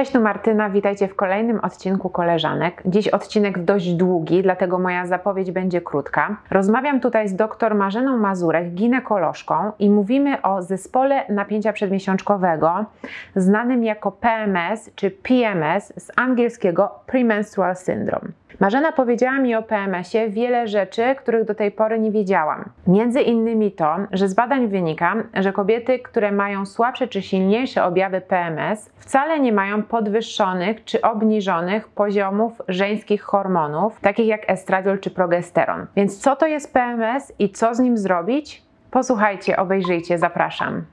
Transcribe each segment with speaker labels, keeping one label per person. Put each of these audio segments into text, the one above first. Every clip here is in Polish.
Speaker 1: Cześć, tu Martyna, witajcie w kolejnym odcinku Koleżanek. Dziś odcinek dość długi, dlatego moja zapowiedź będzie krótka. Rozmawiam tutaj z dr Marzeną Mazurek, ginekolożką i mówimy o zespole napięcia przedmiesiączkowego, znanym jako PMS czy PMS z angielskiego Premenstrual Syndrome. Marzena powiedziała mi o PMS-ie wiele rzeczy, których do tej pory nie wiedziałam. Między innymi to, że z badań wynika, że kobiety, które mają słabsze czy silniejsze objawy PMS, wcale nie mają podwyższonych czy obniżonych poziomów żeńskich hormonów, takich jak estradiol czy progesteron. Więc co to jest PMS i co z nim zrobić? Posłuchajcie, obejrzyjcie, zapraszam.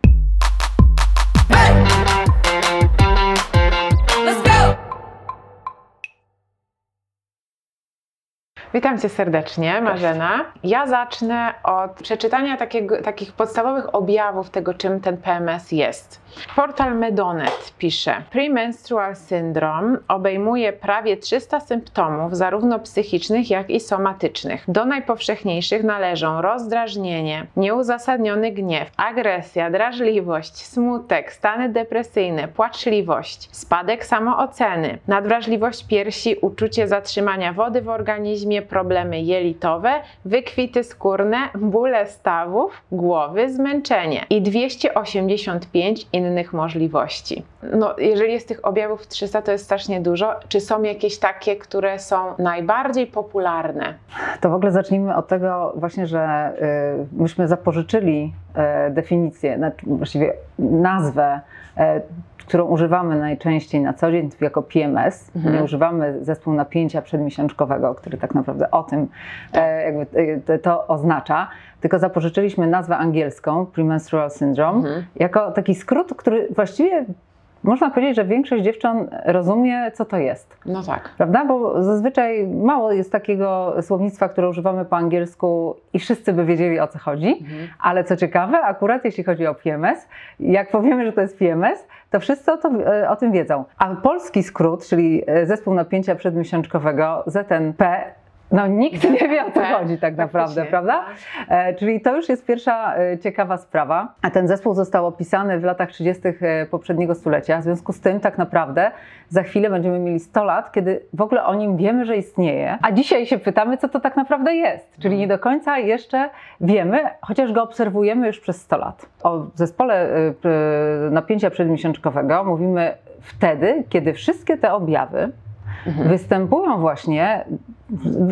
Speaker 1: Witam Cię serdecznie, Marzena. Ja zacznę od przeczytania takiego, takich podstawowych objawów tego, czym ten PMS jest. Portal Medonet pisze: Premenstrual syndrome obejmuje prawie 300 symptomów, zarówno psychicznych, jak i somatycznych. Do najpowszechniejszych należą rozdrażnienie, nieuzasadniony gniew, agresja, drażliwość, smutek, stany depresyjne, płaczliwość, spadek samooceny, nadwrażliwość piersi, uczucie zatrzymania wody w organizmie, problemy jelitowe, wykwity skórne, bóle stawów, głowy, zmęczenie i 285 innych możliwości. No, jeżeli jest tych objawów 300, to jest strasznie dużo. Czy są jakieś takie, które są najbardziej popularne?
Speaker 2: To w ogóle zacznijmy od tego właśnie, że y, myśmy zapożyczyli y, definicję, znaczy właściwie nazwę, y, którą używamy najczęściej na co dzień jako PMS.
Speaker 1: Mhm.
Speaker 2: Nie używamy zespół napięcia przedmiesiączkowego, który tak naprawdę o tym e, jakby e, to oznacza, tylko zapożyczyliśmy nazwę angielską Premenstrual Syndrome
Speaker 1: Mhm.
Speaker 2: jako taki skrót, który właściwie można powiedzieć, że większość dziewcząt rozumie, co to jest.
Speaker 1: No tak.
Speaker 2: Prawda? Bo zazwyczaj mało jest takiego słownictwa, które używamy po angielsku i wszyscy by wiedzieli o co chodzi.
Speaker 1: Mhm.
Speaker 2: Ale co ciekawe, akurat jeśli chodzi o PMS, jak powiemy, że to jest PMS, to wszyscy o, to, e, o tym wiedzą. A polski skrót, czyli e, zespół napięcia przedmiesiączkowego, ZNP, no nikt nie wie o co chodzi tak naprawdę, prawda? E, czyli to już jest pierwsza e, ciekawa sprawa. A ten zespół został opisany w latach 30. e, poprzedniego stulecia. W związku z tym tak naprawdę za chwilę będziemy mieli 100 lat, kiedy w ogóle o nim wiemy, że istnieje. A dzisiaj się pytamy, co to tak naprawdę jest. Czyli nie do końca jeszcze wiemy, chociaż go obserwujemy już przez 100 lat. O zespole napięcia przedmiesiączkowego mówimy wtedy, kiedy wszystkie te objawy
Speaker 1: Mhm.
Speaker 2: występują właśnie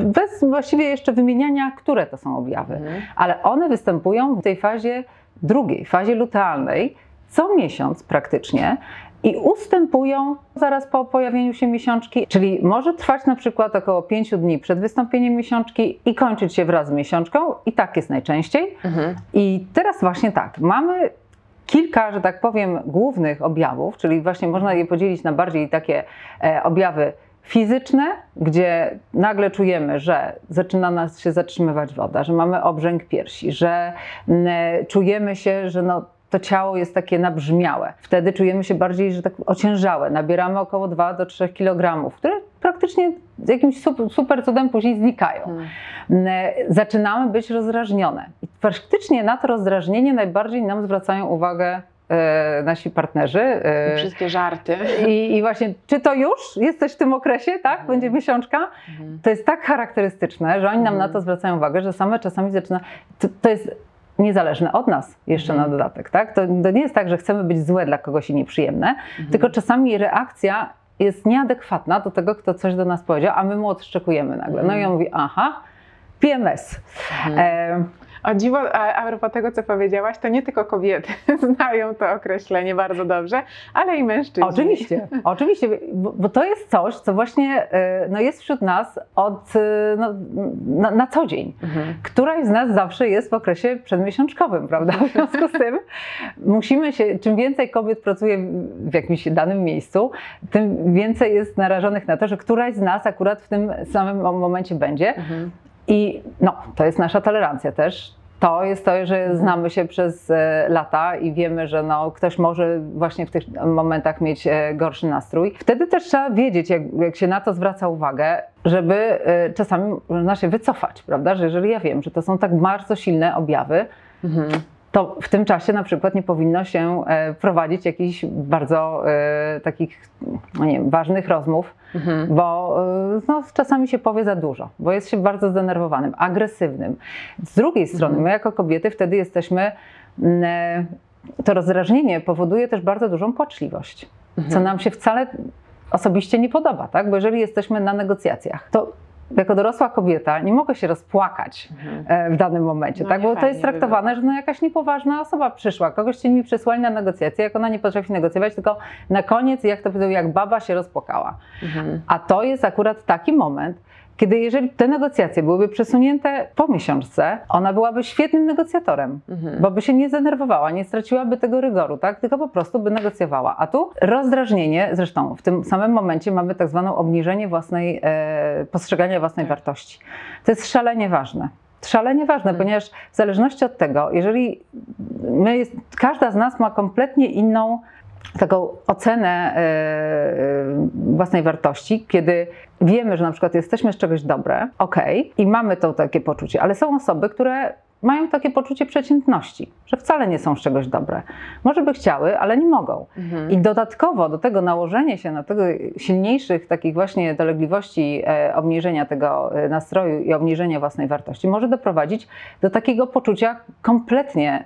Speaker 2: bez właściwie jeszcze wymieniania, które to są objawy,
Speaker 1: Mhm.
Speaker 2: ale one występują w tej fazie drugiej, fazie lutealnej, co miesiąc praktycznie i ustępują zaraz po pojawieniu się miesiączki, czyli może trwać na przykład około 5 dni przed wystąpieniem miesiączki i kończyć się wraz z miesiączką i tak jest najczęściej.
Speaker 1: Mhm.
Speaker 2: I teraz właśnie tak, mamy kilka, że tak powiem, głównych objawów, czyli właśnie można je podzielić na bardziej takie e, objawy fizyczne, gdzie nagle czujemy, że zaczyna nas się zatrzymywać woda, że mamy obrzęk piersi, że mm, e, czujemy się, że no, to ciało jest takie nabrzmiałe. Wtedy czujemy się bardziej, że tak ociężałe. Nabieramy około 2 do 3 kg, które praktycznie jakimś sup- super cudem później znikają
Speaker 1: Mhm.
Speaker 2: e, zaczynamy być rozdrażnione. I faktycznie na to rozdrażnienie najbardziej nam zwracają uwagę nasi partnerzy. e,
Speaker 1: Wszystkie żarty.
Speaker 2: I, I właśnie, czy to już jesteś w tym okresie, tak?
Speaker 1: Mhm.
Speaker 2: Będzie miesiączka?
Speaker 1: Mhm.
Speaker 2: To jest tak charakterystyczne, że oni nam
Speaker 1: Mhm.
Speaker 2: na to zwracają uwagę, że same czasami zaczyna. To, to jest niezależne od nas jeszcze
Speaker 1: Mhm.
Speaker 2: na dodatek, tak? To, to nie jest tak, że chcemy być złe dla kogoś i nieprzyjemne,
Speaker 1: Mhm.
Speaker 2: tylko czasami reakcja jest nieadekwatna do tego, kto coś do nas powiedział, a my mu odszczekujemy nagle. No i on mówi, aha, PMS.
Speaker 1: Mhm.
Speaker 2: E,
Speaker 1: O dziwo, a, a propos tego, co powiedziałaś, to nie tylko kobiety znają to określenie bardzo dobrze, ale i mężczyźni.
Speaker 2: Oczywiście, oczywiście, bo, bo to jest coś, co właśnie e, no, jest wśród nas od, e, no, na, na co dzień.
Speaker 1: Mhm.
Speaker 2: Któraś z nas zawsze jest w okresie przedmiesiączkowym, prawda? W związku z tym musimy się, czym więcej kobiet pracuje w jakimś danym miejscu, tym więcej jest narażonych na to, że któraś z nas akurat w tym samym momencie będzie.
Speaker 1: Mhm.
Speaker 2: I no, to jest nasza tolerancja też. To jest to, że znamy się przez e, lata i wiemy, że no, ktoś może właśnie w tych momentach mieć e, gorszy nastrój. Wtedy też trzeba wiedzieć, jak, jak się na to zwraca uwagę, żeby e, czasami można się wycofać, prawda? Że jeżeli ja wiem, że to są tak bardzo silne objawy,
Speaker 1: Mhm.
Speaker 2: To w tym czasie na przykład nie powinno się e, prowadzić jakichś bardzo e, takich no nie wiem, ważnych rozmów,
Speaker 1: Mhm.
Speaker 2: bo e, no, czasami się powie za dużo, bo jest się bardzo zdenerwowanym, agresywnym. Z drugiej strony, my jako kobiety wtedy jesteśmy, mm, to rozdrażnienie powoduje też bardzo dużą płaczliwość, co nam się wcale osobiście nie podoba, tak? Bo jeżeli jesteśmy na negocjacjach, to jako dorosła kobieta nie mogę się rozpłakać
Speaker 1: Mhm.
Speaker 2: e, w danym momencie,
Speaker 1: No
Speaker 2: tak? Bo to jest
Speaker 1: by
Speaker 2: traktowane, że no jakaś niepoważna osoba przyszła, kogoś cię mi przysłali na negocjacje, jak ona nie potrafi negocjować, tylko na koniec, jak to powiedzą, jak baba się rozpłakała.
Speaker 1: Mhm.
Speaker 2: A to jest akurat taki moment, kiedy jeżeli te negocjacje byłyby przesunięte po miesiączce, ona byłaby świetnym negocjatorem,
Speaker 1: Mhm.
Speaker 2: bo by się nie zdenerwowała, nie straciłaby tego rygoru, tak? tylko po prostu by negocjowała. A tu rozdrażnienie, zresztą w tym samym momencie mamy tak zwane obniżenie własnej, e, postrzegania własnej
Speaker 1: Tak.
Speaker 2: wartości. To jest szalenie ważne. Szalenie ważne,
Speaker 1: Mhm.
Speaker 2: ponieważ w zależności od tego, jeżeli my jest, każda z nas ma kompletnie inną taką ocenę e, e, własnej wartości, kiedy wiemy, że na przykład jesteśmy z czegoś dobre, ok, i mamy to takie poczucie, ale są osoby, które mają takie poczucie przeciętności, że wcale nie są z czegoś dobre. Może by chciały, ale nie mogą.
Speaker 1: Mhm.
Speaker 2: I dodatkowo do tego nałożenie się na tego silniejszych takich właśnie dolegliwości, e, obniżenia tego e, nastroju i obniżenia własnej wartości może doprowadzić do takiego poczucia kompletnie,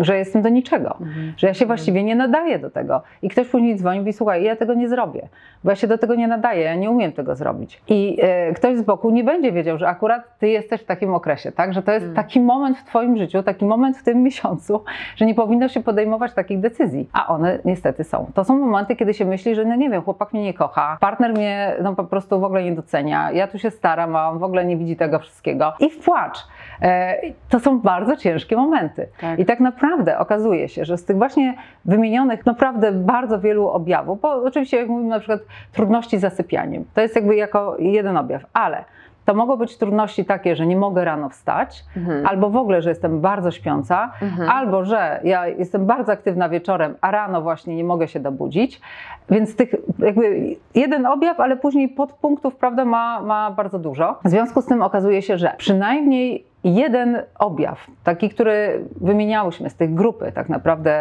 Speaker 2: że jestem do niczego,
Speaker 1: Mhm.
Speaker 2: że ja się właściwie nie nadaję do tego. I ktoś później dzwoni i mówi, słuchaj, ja tego nie zrobię, bo ja się do tego nie nadaję, ja nie umiem tego zrobić. I e, ktoś z boku nie będzie wiedział, że akurat ty jesteś w takim okresie, tak? Że to jest
Speaker 1: Mm.
Speaker 2: taki moment w twoim życiu, taki moment w tym miesiącu, że nie powinno się podejmować takich decyzji. A one niestety są. To są momenty, kiedy się myśli, że no nie wiem, chłopak mnie nie kocha, partner mnie no po prostu w ogóle nie docenia, ja tu się staram, a on w ogóle nie widzi tego wszystkiego. I w płacz. E, to są bardzo ciężkie momenty.
Speaker 1: Tak.
Speaker 2: I tak naprawdę okazuje się, że z tych właśnie wymienionych naprawdę bardzo wielu objawów, bo oczywiście jak mówimy na przykład trudności z zasypianiem, to jest jakby jako jeden objaw, ale to mogą być trudności takie, że nie mogę rano wstać,
Speaker 1: Mhm.
Speaker 2: albo w ogóle, że jestem bardzo śpiąca,
Speaker 1: Mhm.
Speaker 2: albo że ja jestem bardzo aktywna wieczorem, a rano właśnie nie mogę się dobudzić. Więc tych jakby jeden objaw, ale później podpunktów, prawda, ma, ma bardzo dużo. W związku z tym okazuje się, że przynajmniej jeden objaw, taki, który wymieniałyśmy z tych grupy tak naprawdę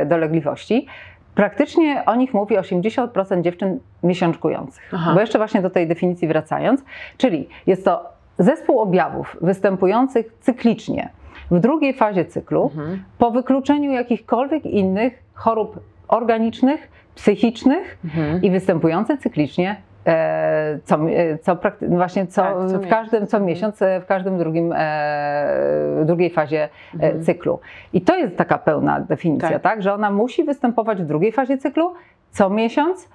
Speaker 2: e, dolegliwości, praktycznie o nich mówi 80% dziewczyn miesiączkujących.
Speaker 1: Aha.
Speaker 2: Bo jeszcze właśnie do tej definicji wracając, czyli jest to zespół objawów występujących cyklicznie w drugiej fazie cyklu,
Speaker 1: Mhm.
Speaker 2: po wykluczeniu jakichkolwiek innych chorób organicznych, psychicznych
Speaker 1: Mhm.
Speaker 2: i występujące cyklicznie. E, Co, e, co, prakty- właśnie co,
Speaker 1: Tak, co
Speaker 2: w
Speaker 1: miesiąc.
Speaker 2: każdym co miesiąc, e, w każdym drugim, drugiej fazie
Speaker 1: Mhm.
Speaker 2: cyklu. I to jest taka pełna definicja,
Speaker 1: Tak.
Speaker 2: tak. że ona musi występować w drugiej fazie cyklu co miesiąc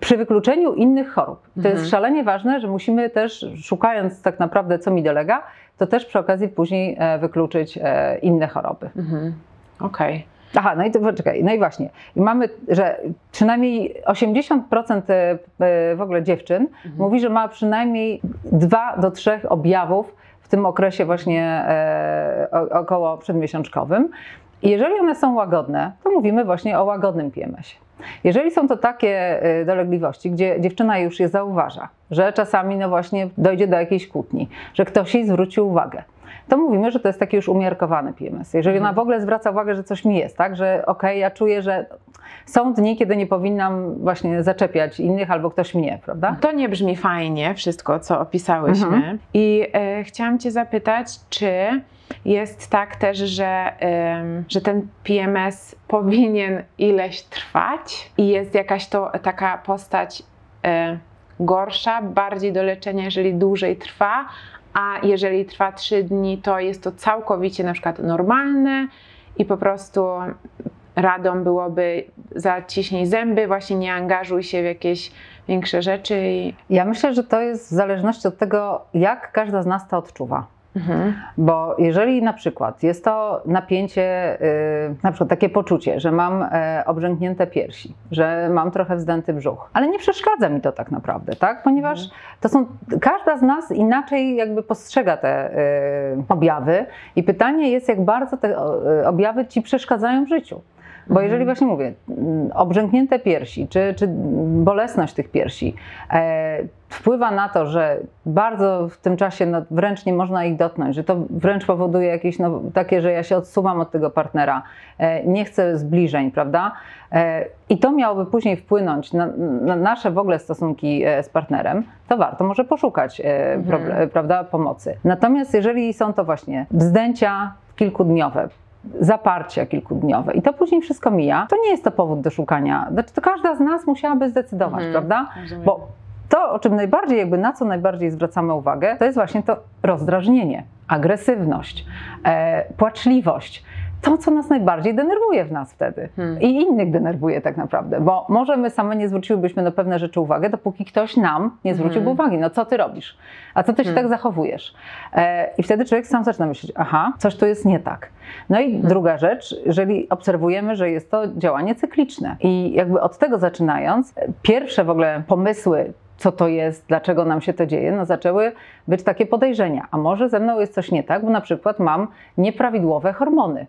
Speaker 2: przy wykluczeniu innych chorób. To
Speaker 1: Mhm.
Speaker 2: jest szalenie ważne, że musimy też, szukając tak naprawdę co mi dolega, to też przy okazji później wykluczyć inne choroby.
Speaker 1: Mhm. Okej.
Speaker 2: Aha, no i to poczekaj, no i właśnie. I mamy, że przynajmniej 80% e, e, w ogóle dziewczyn
Speaker 1: Mhm.
Speaker 2: mówi, że ma przynajmniej dwa do trzech objawów w tym okresie właśnie e, około przedmiesiączkowym. I jeżeli one są łagodne, to mówimy właśnie o łagodnym PMS-ie. Jeżeli są to takie dolegliwości, gdzie dziewczyna już je zauważa, że czasami no właśnie dojdzie do jakiejś kłótni, że ktoś jej zwróci uwagę, to mówimy, że to jest taki już umiarkowany PMS. Jeżeli ona w ogóle zwraca uwagę, że coś mi jest, tak, że okej, ja czuję, że są dni, kiedy nie powinnam właśnie zaczepiać innych albo ktoś mnie, prawda?
Speaker 1: To nie brzmi fajnie, wszystko co opisałyśmy.
Speaker 2: Mhm.
Speaker 1: I e, chciałam Cię zapytać, czy jest tak też, że, em, że ten PMS powinien ileś trwać i jest jakaś to taka postać e, gorsza, bardziej do leczenia, jeżeli dłużej trwa, a jeżeli trwa 3 dni, to jest to całkowicie na przykład normalne i po prostu radą byłoby zaciśnij zęby, właśnie nie angażuj się w jakieś większe rzeczy i...
Speaker 2: Ja myślę, że to jest w zależności od tego, jak każda z nas to odczuwa.
Speaker 1: Mhm.
Speaker 2: Bo jeżeli na przykład jest to napięcie, yy, na przykład takie poczucie, że mam e, obrzęknięte piersi, że mam trochę wzdęty brzuch, ale nie przeszkadza mi to tak naprawdę, tak? Ponieważ to są, każda z nas inaczej jakby postrzega te y, objawy i pytanie jest, jak bardzo te y, objawy ci przeszkadzają w życiu. Bo jeżeli właśnie mówię, mm, obrzęknięte piersi, czy, czy bolesność tych piersi e, wpływa na to, że bardzo w tym czasie no, wręcz nie można ich dotknąć, że to wręcz powoduje jakieś no, takie, że ja się odsuwam od tego partnera, e, nie chcę zbliżeń, prawda? E, I to miałoby później wpłynąć na, na nasze w ogóle stosunki e, z partnerem, to warto może poszukać e, proble- prawda, pomocy. Natomiast jeżeli są to właśnie wzdęcia kilkudniowe, zaparcia kilkudniowe i to później wszystko mija, to nie jest to powód do szukania. Znaczy, to każda z nas musiałaby zdecydować,
Speaker 1: Mhm.
Speaker 2: prawda?
Speaker 1: Rozumiem.
Speaker 2: Bo to, o czym najbardziej, jakby na co najbardziej zwracamy uwagę, to jest właśnie to rozdrażnienie, agresywność, e, płaczliwość. To, co nas najbardziej denerwuje w nas wtedy
Speaker 1: Hmm.
Speaker 2: i innych denerwuje tak naprawdę, bo może my same nie zwróciłybyśmy na pewne rzeczy uwagę, dopóki ktoś nam nie zwróciłby
Speaker 1: Mhm.
Speaker 2: uwagi. No co ty robisz? A co ty się
Speaker 1: Hmm.
Speaker 2: tak zachowujesz? E, I wtedy człowiek sam zaczyna myśleć, aha, coś tu jest nie tak. No i
Speaker 1: Hmm.
Speaker 2: druga rzecz, jeżeli obserwujemy, że jest to działanie cykliczne i jakby od tego zaczynając, pierwsze w ogóle pomysły, co to jest, dlaczego nam się to dzieje, no zaczęły być takie podejrzenia. A może ze mną jest coś nie tak, bo na przykład mam nieprawidłowe hormony.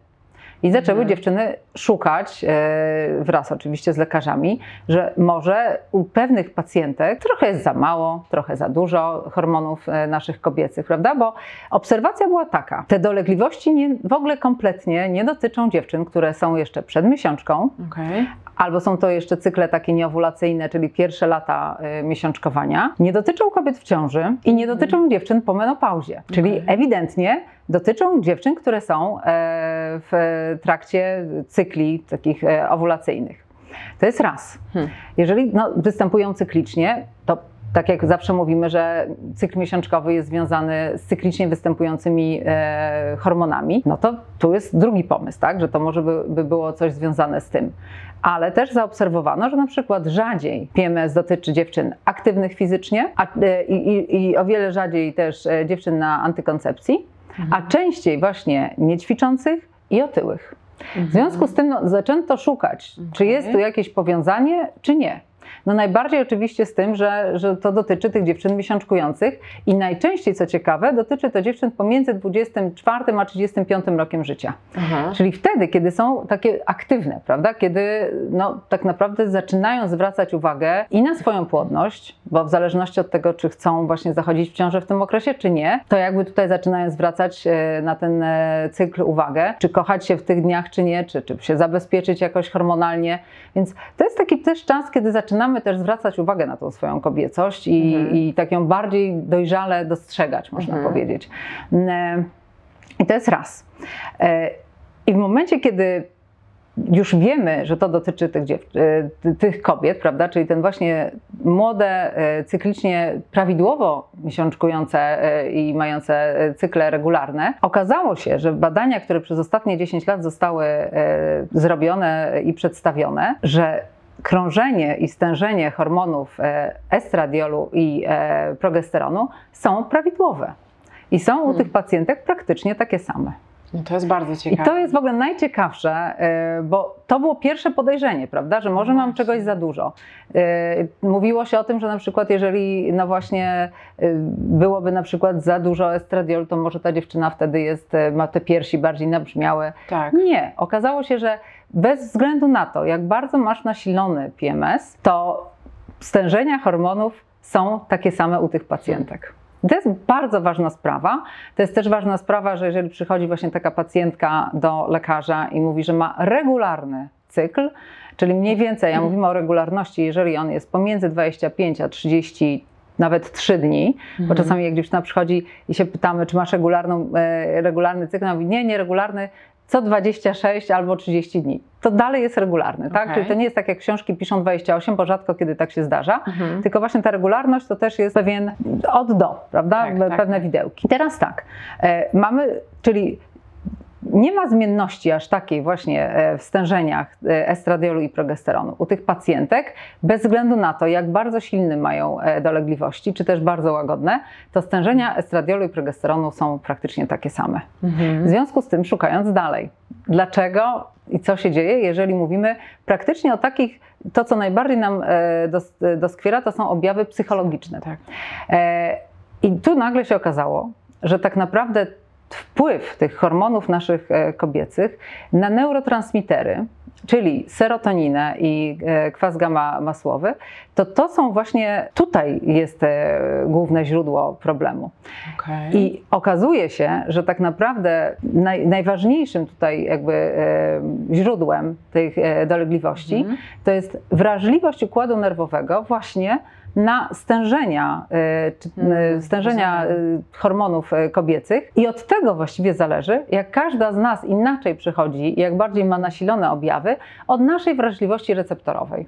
Speaker 2: I zaczęły
Speaker 1: Mhm.
Speaker 2: dziewczyny szukać, e, wraz oczywiście z lekarzami, że może u pewnych pacjentek trochę jest za mało, trochę za dużo hormonów e, naszych kobiecych, prawda? Bo obserwacja była taka: te dolegliwości nie, w ogóle kompletnie nie dotyczą dziewczyn, które są jeszcze przed miesiączką,
Speaker 1: Okej.
Speaker 2: Albo są to jeszcze cykle takie nieowulacyjne, czyli pierwsze lata y, miesiączkowania, nie dotyczą kobiet w ciąży i nie dotyczą dziewczyn po menopauzie. Czyli
Speaker 1: Okej.
Speaker 2: ewidentnie dotyczą dziewczyn, które są e, w trakcie cykli takich e, owulacyjnych. To jest raz.
Speaker 1: Hmm.
Speaker 2: Jeżeli no, występują cyklicznie, to tak jak zawsze mówimy, że cykl miesiączkowy jest związany z cyklicznie występującymi e, hormonami, no to tu jest drugi pomysł, tak? że to może by, by było coś związane z tym. Ale też zaobserwowano, że na przykład rzadziej PMS dotyczy dziewczyn aktywnych fizycznie a, e, i, i, o wiele rzadziej też e, dziewczyn na antykoncepcji, a częściej właśnie niećwiczących i otyłych. W związku z tym no, zaczęto szukać, czy jest tu jakieś powiązanie, czy nie. No najbardziej oczywiście z tym, że, że to dotyczy tych dziewczyn miesiączkujących i najczęściej, co ciekawe, dotyczy to dziewczyn pomiędzy 24 a 35 rokiem życia.
Speaker 1: Aha.
Speaker 2: Czyli wtedy, kiedy są takie aktywne, prawda? Kiedy no, tak naprawdę zaczynają zwracać uwagę i na swoją płodność, bo w zależności od tego, czy chcą właśnie zachodzić w ciążę w tym okresie, czy nie, to jakby tutaj zaczynają zwracać e, na ten e, cykl uwagę, czy kochać się w tych dniach, czy nie, czy, czy się zabezpieczyć jakoś hormonalnie. Więc to jest taki też czas, kiedy zaczynamy też zwracać uwagę na tą swoją kobiecość i,
Speaker 1: Mhm.
Speaker 2: i tak ją bardziej dojrzale dostrzegać, można
Speaker 1: Mhm.
Speaker 2: powiedzieć. I to jest raz. E, I w momencie, kiedy już wiemy, że to dotyczy tych, e, ty- tych kobiet, prawda, czyli ten właśnie młode, e, cyklicznie prawidłowo miesiączkujące i mające cykle regularne, okazało się, że badania, które przez ostatnie 10 lat zostały zrobione i przedstawione, że krążenie i stężenie hormonów e, estradiolu i e, progesteronu są prawidłowe. I są u
Speaker 1: Hmm.
Speaker 2: tych pacjentek praktycznie takie same.
Speaker 1: No to jest bardzo
Speaker 2: I
Speaker 1: ciekawe.
Speaker 2: to jest w ogóle najciekawsze, e, bo to było pierwsze podejrzenie, prawda, że może mam czegoś za dużo. E, Mówiło się o tym, że na przykład jeżeli no właśnie e, byłoby na przykład za dużo estradiolu, to może ta dziewczyna wtedy jest, ma te piersi bardziej nabrzmiałe.
Speaker 1: Tak.
Speaker 2: Nie, okazało się, że bez względu na to, jak bardzo masz nasilony PMS, to stężenia hormonów są takie same u tych pacjentek. To jest bardzo ważna sprawa. To jest też ważna sprawa, że jeżeli przychodzi właśnie taka pacjentka do lekarza i mówi, że ma regularny cykl, czyli mniej więcej, ja mówimy o regularności, jeżeli on jest pomiędzy 25 a 30 nawet 3 dni, bo
Speaker 1: Mhm.
Speaker 2: czasami jak dziewczyna przychodzi i się pytamy, czy masz regularną, e, regularny cykl, ona mówi, nie, nieregularny, co 26 albo 30 dni. To dalej jest regularny, tak?
Speaker 1: Okej.
Speaker 2: Czyli to nie jest tak, jak książki piszą 28, bo rzadko kiedy tak się zdarza.
Speaker 1: Mhm.
Speaker 2: Tylko właśnie ta regularność to też jest pewien od do, prawda?
Speaker 1: Tak, tak,
Speaker 2: Pewne
Speaker 1: tak.
Speaker 2: widełki. Teraz tak, e, mamy, czyli nie ma zmienności aż takiej właśnie e, w stężeniach e, estradiolu i progesteronu u tych pacjentek, bez względu na to, jak bardzo silne mają e, dolegliwości, czy też bardzo łagodne, to stężenia estradiolu i progesteronu są praktycznie takie same. W
Speaker 1: Mhm.
Speaker 2: związku z tym szukając dalej, dlaczego i co się dzieje, jeżeli mówimy praktycznie o takich, to co najbardziej nam dos, doskwiera, to są objawy psychologiczne.
Speaker 1: Tak.
Speaker 2: I tu nagle się okazało, że tak naprawdę wpływ tych hormonów naszych e, kobiecych na neurotransmitery czyli serotoninę i e, kwas gamma masłowy, to to są właśnie, tutaj jest e, główne źródło problemu.
Speaker 1: Okej.
Speaker 2: I okazuje się, że tak naprawdę naj, najważniejszym tutaj jakby źródłem tych dolegliwości
Speaker 1: Mhm.
Speaker 2: to jest wrażliwość układu nerwowego właśnie na stężenia, czy,
Speaker 1: Mhm,
Speaker 2: e, stężenia
Speaker 1: rozumiem.
Speaker 2: hormonów kobiecych. I od tego właściwie zależy, jak każda z nas inaczej przychodzi jak bardziej ma nasilone objawy, od naszej wrażliwości receptorowej.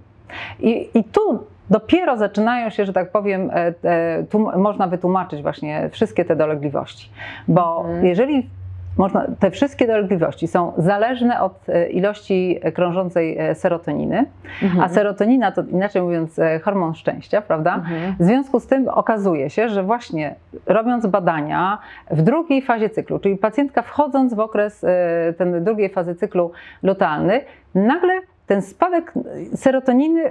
Speaker 2: I, i tu dopiero zaczynają się, że tak powiem, e, e, tu można wytłumaczyć właśnie wszystkie te dolegliwości. Bo
Speaker 1: Mhm.
Speaker 2: jeżeli można, te wszystkie dolegliwości są zależne od e, ilości krążącej e, serotoniny,
Speaker 1: Mhm.
Speaker 2: a serotonina to inaczej mówiąc e, hormon szczęścia, prawda?
Speaker 1: Mhm.
Speaker 2: W związku z tym okazuje się, że właśnie robiąc badania w drugiej fazie cyklu, czyli pacjentka wchodząc w okres e, ten drugiej fazy cyklu lutealny, nagle ten spadek serotoniny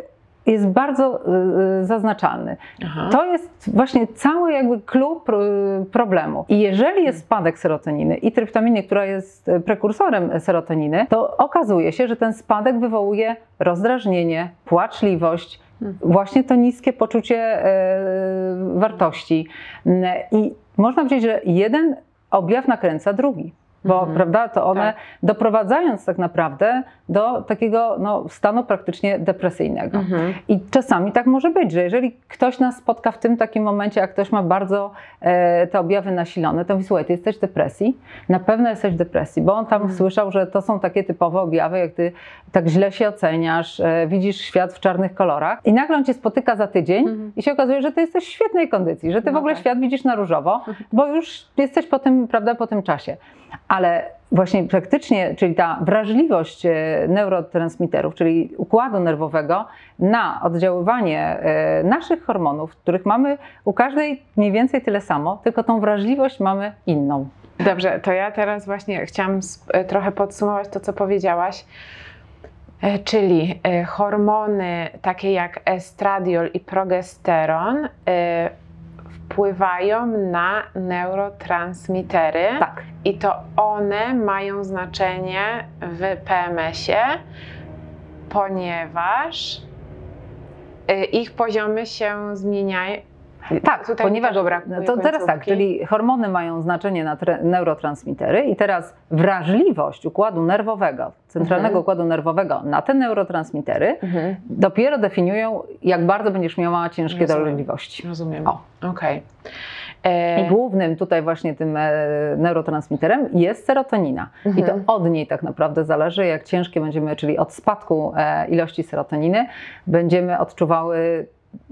Speaker 2: jest bardzo e, zaznaczalny.
Speaker 1: Aha.
Speaker 2: To jest właśnie cały jakby clue pro- problemu. I jeżeli jest spadek serotoniny i tryptaminy, która jest prekursorem serotoniny, to okazuje się, że ten spadek wywołuje rozdrażnienie, płaczliwość,
Speaker 1: Hmm.
Speaker 2: właśnie to niskie poczucie e, wartości. I można powiedzieć, że jeden objaw nakręca drugi. Bo
Speaker 1: Mhm.
Speaker 2: prawda, to one
Speaker 1: Tak.
Speaker 2: doprowadzając tak naprawdę do takiego no, stanu praktycznie depresyjnego.
Speaker 1: Mhm.
Speaker 2: I czasami tak może być, że jeżeli ktoś nas spotka w tym takim momencie, a ktoś ma bardzo e, te objawy nasilone, to mówi, słuchaj, ty jesteś w depresji, na pewno jesteś w depresji, bo on tam
Speaker 1: Mhm.
Speaker 2: słyszał, że to są takie typowe objawy, jak ty tak źle się oceniasz, e, widzisz świat w czarnych kolorach i nagle on cię spotyka za tydzień
Speaker 1: Mhm.
Speaker 2: i się okazuje, że ty jesteś w świetnej kondycji, że ty w
Speaker 1: No
Speaker 2: ogóle
Speaker 1: tak.
Speaker 2: świat widzisz na różowo, bo już jesteś po tym, prawda, po tym czasie. Ale właśnie praktycznie, czyli ta wrażliwość e, neurotransmiterów, czyli układu nerwowego na oddziaływanie e, naszych hormonów, których mamy u każdej mniej więcej tyle samo, tylko tą wrażliwość mamy inną.
Speaker 1: Dobrze, to ja teraz właśnie chciałam e, trochę podsumować to, co powiedziałaś. Czyli hormony takie jak estradiol i progesteron wpływają na neurotransmitery
Speaker 2: Tak.
Speaker 1: i to one mają znaczenie w PMS-ie, ponieważ e, ich poziomy się zmieniają.
Speaker 2: Tak,
Speaker 1: Tutaj
Speaker 2: ponieważ
Speaker 1: brakuje
Speaker 2: to teraz tak, czyli hormony mają znaczenie na neurotransmitery i teraz wrażliwość układu nerwowego, centralnego
Speaker 1: Mhm.
Speaker 2: układu nerwowego na te neurotransmitery
Speaker 1: Mhm,
Speaker 2: dopiero definiują, jak bardzo będziesz miała ciężkie
Speaker 1: Rozumiem.
Speaker 2: dolegliwości.
Speaker 1: rozumiem.
Speaker 2: O.
Speaker 1: Okej. E,
Speaker 2: I głównym tutaj właśnie tym e, neurotransmiterem jest serotonina. I to
Speaker 1: Mhm.
Speaker 2: od niej tak naprawdę zależy, jak ciężkie będziemy, czyli od spadku e, ilości serotoniny, będziemy odczuwały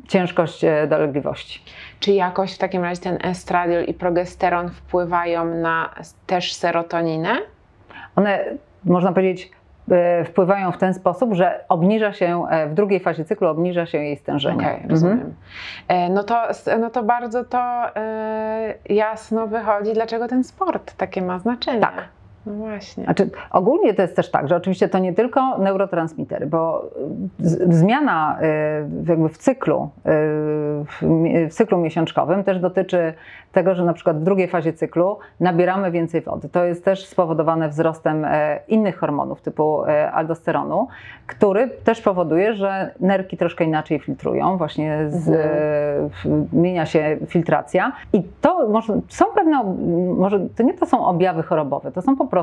Speaker 2: ciężkość e, dolegliwości.
Speaker 1: Czy jakoś w takim razie ten estradiol i progesteron wpływają na też serotoninę?
Speaker 2: One, można powiedzieć, e, wpływają w ten sposób, że obniża się, e, w drugiej fazie cyklu obniża się jej stężenie.
Speaker 1: Okej,
Speaker 2: Mhm.
Speaker 1: rozumiem. E, No, to, no to bardzo to jasno wychodzi, dlaczego ten sport takie ma znaczenie.
Speaker 2: Tak.
Speaker 1: No właśnie.
Speaker 2: Znaczy, ogólnie to jest też tak, że oczywiście to nie tylko neurotransmitery, bo z- zmiana y, jakby w cyklu, y, w w cyklu miesiączkowym też dotyczy tego, że na przykład w drugiej fazie cyklu nabieramy więcej wody. To jest też spowodowane wzrostem e, innych hormonów typu e, aldosteronu, który też powoduje, że nerki troszkę inaczej filtrują, właśnie z,
Speaker 1: Mhm.
Speaker 2: e, zmienia się filtracja i to może, są pewne, może to nie to są objawy chorobowe, to są po prostu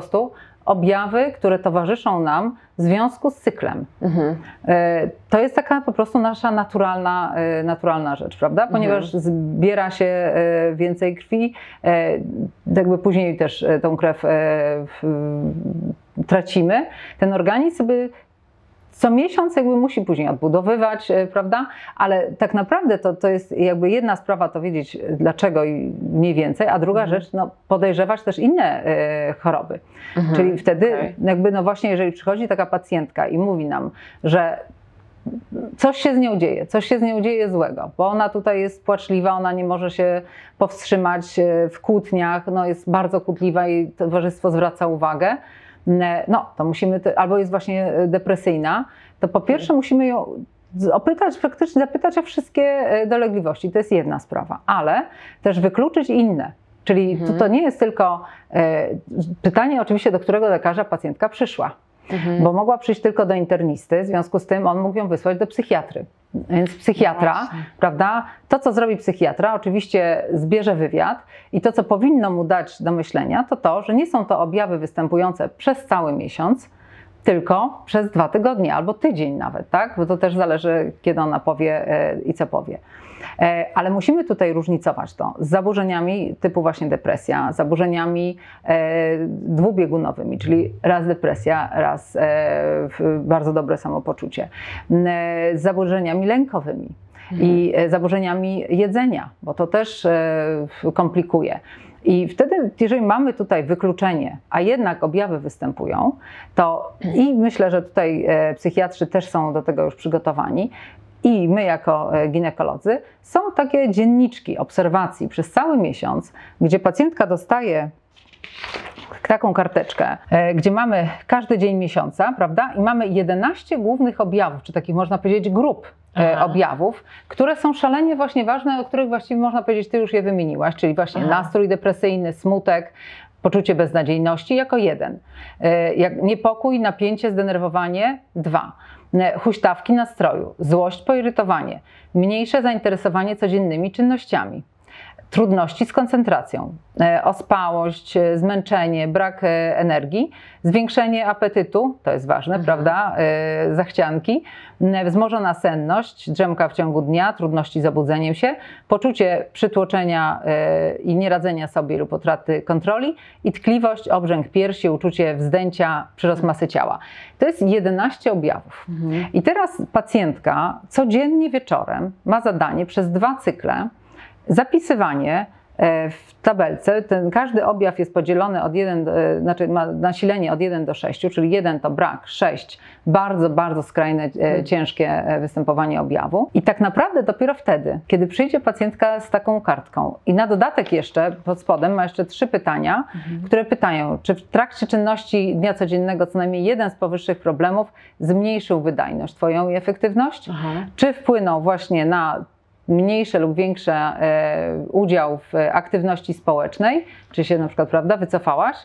Speaker 2: objawy, które towarzyszą nam w związku z cyklem.
Speaker 1: Mhm.
Speaker 2: E, To jest taka po prostu nasza naturalna, e, naturalna rzecz, prawda? Ponieważ zbiera się e, więcej krwi, jakby później też tą krew tracimy. Ten organizm sobie co miesiąc jakby musi później odbudowywać, e, prawda? Ale tak naprawdę to, to jest jakby jedna sprawa to wiedzieć e, dlaczego i mniej więcej, a druga
Speaker 1: Mhm.
Speaker 2: rzecz no, podejrzewać też inne e, choroby.
Speaker 1: Mhm.
Speaker 2: Czyli wtedy
Speaker 1: Okej.
Speaker 2: jakby no właśnie jeżeli przychodzi taka pacjentka i mówi nam, że coś się z nią dzieje, coś się z nią dzieje złego, bo ona tutaj jest płaczliwa, ona nie może się powstrzymać w kłótniach, no jest bardzo kłótliwa i towarzystwo zwraca uwagę, no to musimy, te, albo jest właśnie e, depresyjna, to po pierwsze musimy ją opytać, praktycznie zapytać o wszystkie e, dolegliwości, to jest jedna sprawa, ale też wykluczyć inne. Czyli
Speaker 1: Mhm.
Speaker 2: to, to nie jest tylko e, pytanie oczywiście, do którego lekarza pacjentka przyszła.
Speaker 1: Mhm.
Speaker 2: bo mogła przyjść tylko do internisty, w związku z tym on mógł ją wysłać do psychiatry. Więc psychiatra,
Speaker 1: Właśnie.
Speaker 2: prawda? To, co zrobi psychiatra, oczywiście zbierze wywiad i to, co powinno mu dać do myślenia, to to, że nie są to objawy występujące przez cały miesiąc, tylko przez dwa tygodnie albo tydzień nawet, tak? Bo to też zależy, kiedy ona powie e, i co powie. E, Ale musimy tutaj różnicować to. Z zaburzeniami typu właśnie depresja, zaburzeniami e, dwubiegunowymi, czyli raz depresja, raz e, bardzo dobre samopoczucie, z zaburzeniami lękowymi i e, zaburzeniami jedzenia, bo to też komplikuje. I wtedy, jeżeli mamy tutaj wykluczenie, a jednak objawy występują, to i myślę, że tutaj psychiatrzy też są do tego już przygotowani, i my jako e, ginekolodzy, są takie dzienniczki obserwacji przez cały miesiąc, gdzie pacjentka dostaje taką karteczkę, e, gdzie mamy każdy dzień miesiąca, prawda? I mamy 11 głównych objawów, czy takich można powiedzieć grup e,
Speaker 1: Aha.
Speaker 2: objawów, które są szalenie właśnie ważne, o których właściwie można powiedzieć, ty już je wymieniłaś, czyli właśnie
Speaker 1: Aha.
Speaker 2: nastrój depresyjny, smutek, poczucie beznadziejności jako jeden, E, niepokój, napięcie, zdenerwowanie dwa, E, huśtawki nastroju, złość, poirytowanie, mniejsze zainteresowanie codziennymi czynnościami trudności z koncentracją, e, ospałość, e, zmęczenie, brak e, energii, zwiększenie apetytu, to jest ważne, prawda, e, zachcianki, wzmożona senność, drzemka w ciągu dnia, trudności z obudzeniem się, poczucie przytłoczenia i nieradzenia sobie lub utraty kontroli i tkliwość, obrzęk piersi, uczucie wzdęcia, przyrost masy ciała. To jest 11 objawów.
Speaker 1: Mhm.
Speaker 2: I teraz pacjentka codziennie wieczorem ma zadanie przez dwa cykle zapisywanie e, w tabelce. Ten, każdy objaw jest podzielony od 1, do- e, znaczy ma nasilenie od 1 do 6, czyli 1 to brak, 6 bardzo, bardzo skrajne, e, ciężkie e, występowanie objawu. I tak naprawdę dopiero wtedy, kiedy przyjdzie pacjentka z taką kartką i na dodatek jeszcze pod spodem ma jeszcze trzy pytania, które pytają, czy w trakcie czynności dnia codziennego co najmniej jeden z powyższych problemów zmniejszył wydajność Twoją i efektywność?
Speaker 1: Aha.
Speaker 2: czy wpłynął właśnie na mniejszy lub większy e, udział w aktywności społecznej, czy się na przykład prawda, wycofałaś.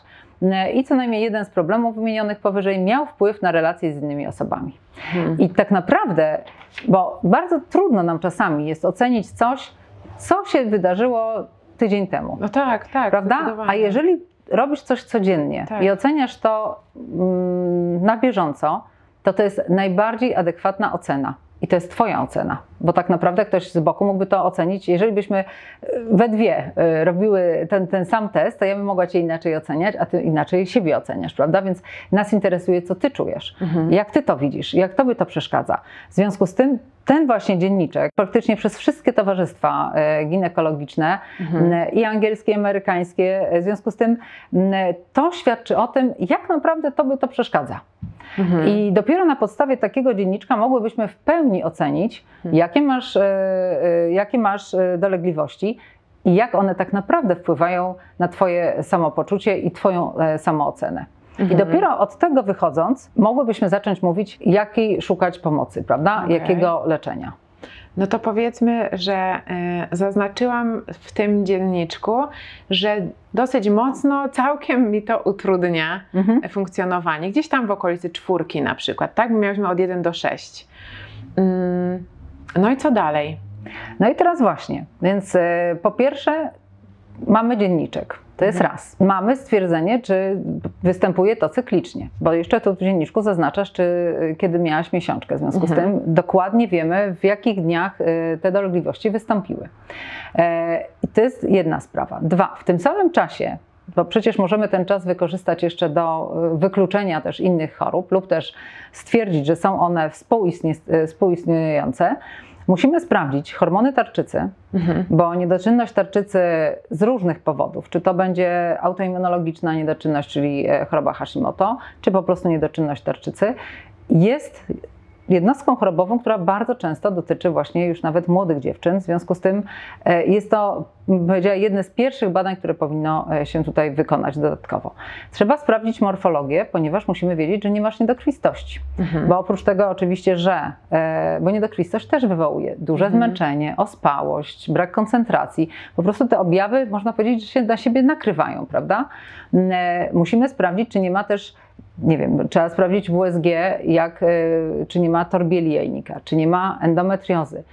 Speaker 2: E, I co najmniej jeden z problemów wymienionych powyżej miał wpływ na relacje z innymi osobami.
Speaker 1: Mhm.
Speaker 2: I tak naprawdę, bo bardzo trudno nam czasami jest ocenić coś, co się wydarzyło tydzień temu.
Speaker 1: No tak, tak.
Speaker 2: Prawda? A jeżeli robisz coś codziennie
Speaker 1: Tak.
Speaker 2: i oceniasz to mm, na bieżąco, to to jest najbardziej adekwatna ocena. I to jest Twoja ocena, bo tak naprawdę ktoś z boku mógłby to ocenić. Jeżeli byśmy e, we dwie e, robiły ten, ten sam test, to ja bym mogła Cię inaczej oceniać, a Ty inaczej siebie oceniasz, prawda? Więc nas interesuje, co Ty czujesz,
Speaker 1: Mhm.
Speaker 2: jak Ty to widzisz, jak Tobie to przeszkadza. W związku z tym ten właśnie dzienniczek praktycznie przez wszystkie towarzystwa e, ginekologiczne
Speaker 1: Mhm.
Speaker 2: i angielskie, i amerykańskie. W związku z tym to świadczy o tym, jak naprawdę Tobie to przeszkadza.
Speaker 1: Mhm.
Speaker 2: I dopiero na podstawie takiego dzienniczka mogłybyśmy w pełni ocenić,
Speaker 1: Hmm.
Speaker 2: Jakie masz, e, e, jakie masz e, dolegliwości i jak one tak naprawdę wpływają na Twoje samopoczucie i Twoją samoocenę. I
Speaker 1: Mhm.
Speaker 2: dopiero od tego wychodząc, mogłybyśmy zacząć mówić, jakiej szukać pomocy, prawda?
Speaker 1: Okej.
Speaker 2: Jakiego leczenia.
Speaker 1: No to powiedzmy, że zaznaczyłam w tym dzienniczku, że dosyć mocno, całkiem mi to utrudnia
Speaker 2: Mhm.
Speaker 1: funkcjonowanie. Gdzieś tam w okolicy czwórki na przykład, tak? Miałyśmy od 1 do 6. Mm, no i co dalej?
Speaker 2: No i teraz właśnie, więc e, po pierwsze mamy dzienniczek. To jest
Speaker 1: Mhm.
Speaker 2: raz. Mamy stwierdzenie, czy występuje to cyklicznie, bo jeszcze tu w dzienniczku zaznaczasz, czy e, kiedy miałaś miesiączkę. W związku
Speaker 1: Mhm.
Speaker 2: z tym dokładnie wiemy, w jakich dniach e, te dolegliwości wystąpiły. I to jest jedna sprawa. Dwa, w tym samym czasie, bo przecież możemy ten czas wykorzystać jeszcze do e, wykluczenia też innych chorób lub też stwierdzić, że są one współistnie, e, współistniejące, musimy sprawdzić hormony tarczycy,
Speaker 1: Mhm.
Speaker 2: bo niedoczynność tarczycy z różnych powodów, czy to będzie autoimmunologiczna niedoczynność, czyli e, choroba Hashimoto, czy po prostu niedoczynność tarczycy, jest jednostką chorobową, która bardzo często dotyczy właśnie już nawet młodych dziewczyn. W związku z tym e, jest to, powiedziała, jedne z pierwszych badań, które powinno e, się tutaj wykonać dodatkowo. Trzeba sprawdzić morfologię, ponieważ musimy wiedzieć, że nie masz niedokrwistości.
Speaker 1: Mhm.
Speaker 2: Bo oprócz tego oczywiście, że, e, bo niedokrwistość też wywołuje duże
Speaker 1: Mhm.
Speaker 2: zmęczenie, ospałość, brak koncentracji. Po prostu te objawy, można powiedzieć, że się na siebie nakrywają, prawda? E, Musimy sprawdzić, czy nie ma też nie wiem, trzeba sprawdzić w USG, jak, czy nie ma torbieli jajnika, czy nie ma endometriozy.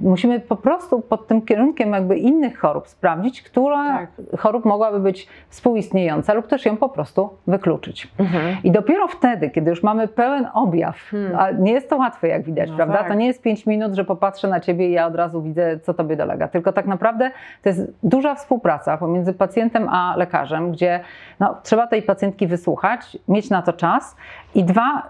Speaker 2: Musimy po prostu pod tym kierunkiem jakby innych chorób sprawdzić, która
Speaker 1: Tak.
Speaker 2: chorób mogłaby być współistniejąca lub też ją po prostu wykluczyć.
Speaker 1: Mhm.
Speaker 2: I dopiero wtedy, kiedy już mamy pełen objaw,
Speaker 1: Hmm.
Speaker 2: a nie jest to łatwe, jak widać,
Speaker 1: No
Speaker 2: prawda?
Speaker 1: tak.
Speaker 2: To nie jest 5 minut, że popatrzę na ciebie i ja od razu widzę, co tobie dolega. Tylko tak naprawdę to jest duża współpraca pomiędzy pacjentem a lekarzem, gdzie no, trzeba tej pacjentki wysłuchać, mieć na to czas i dwa,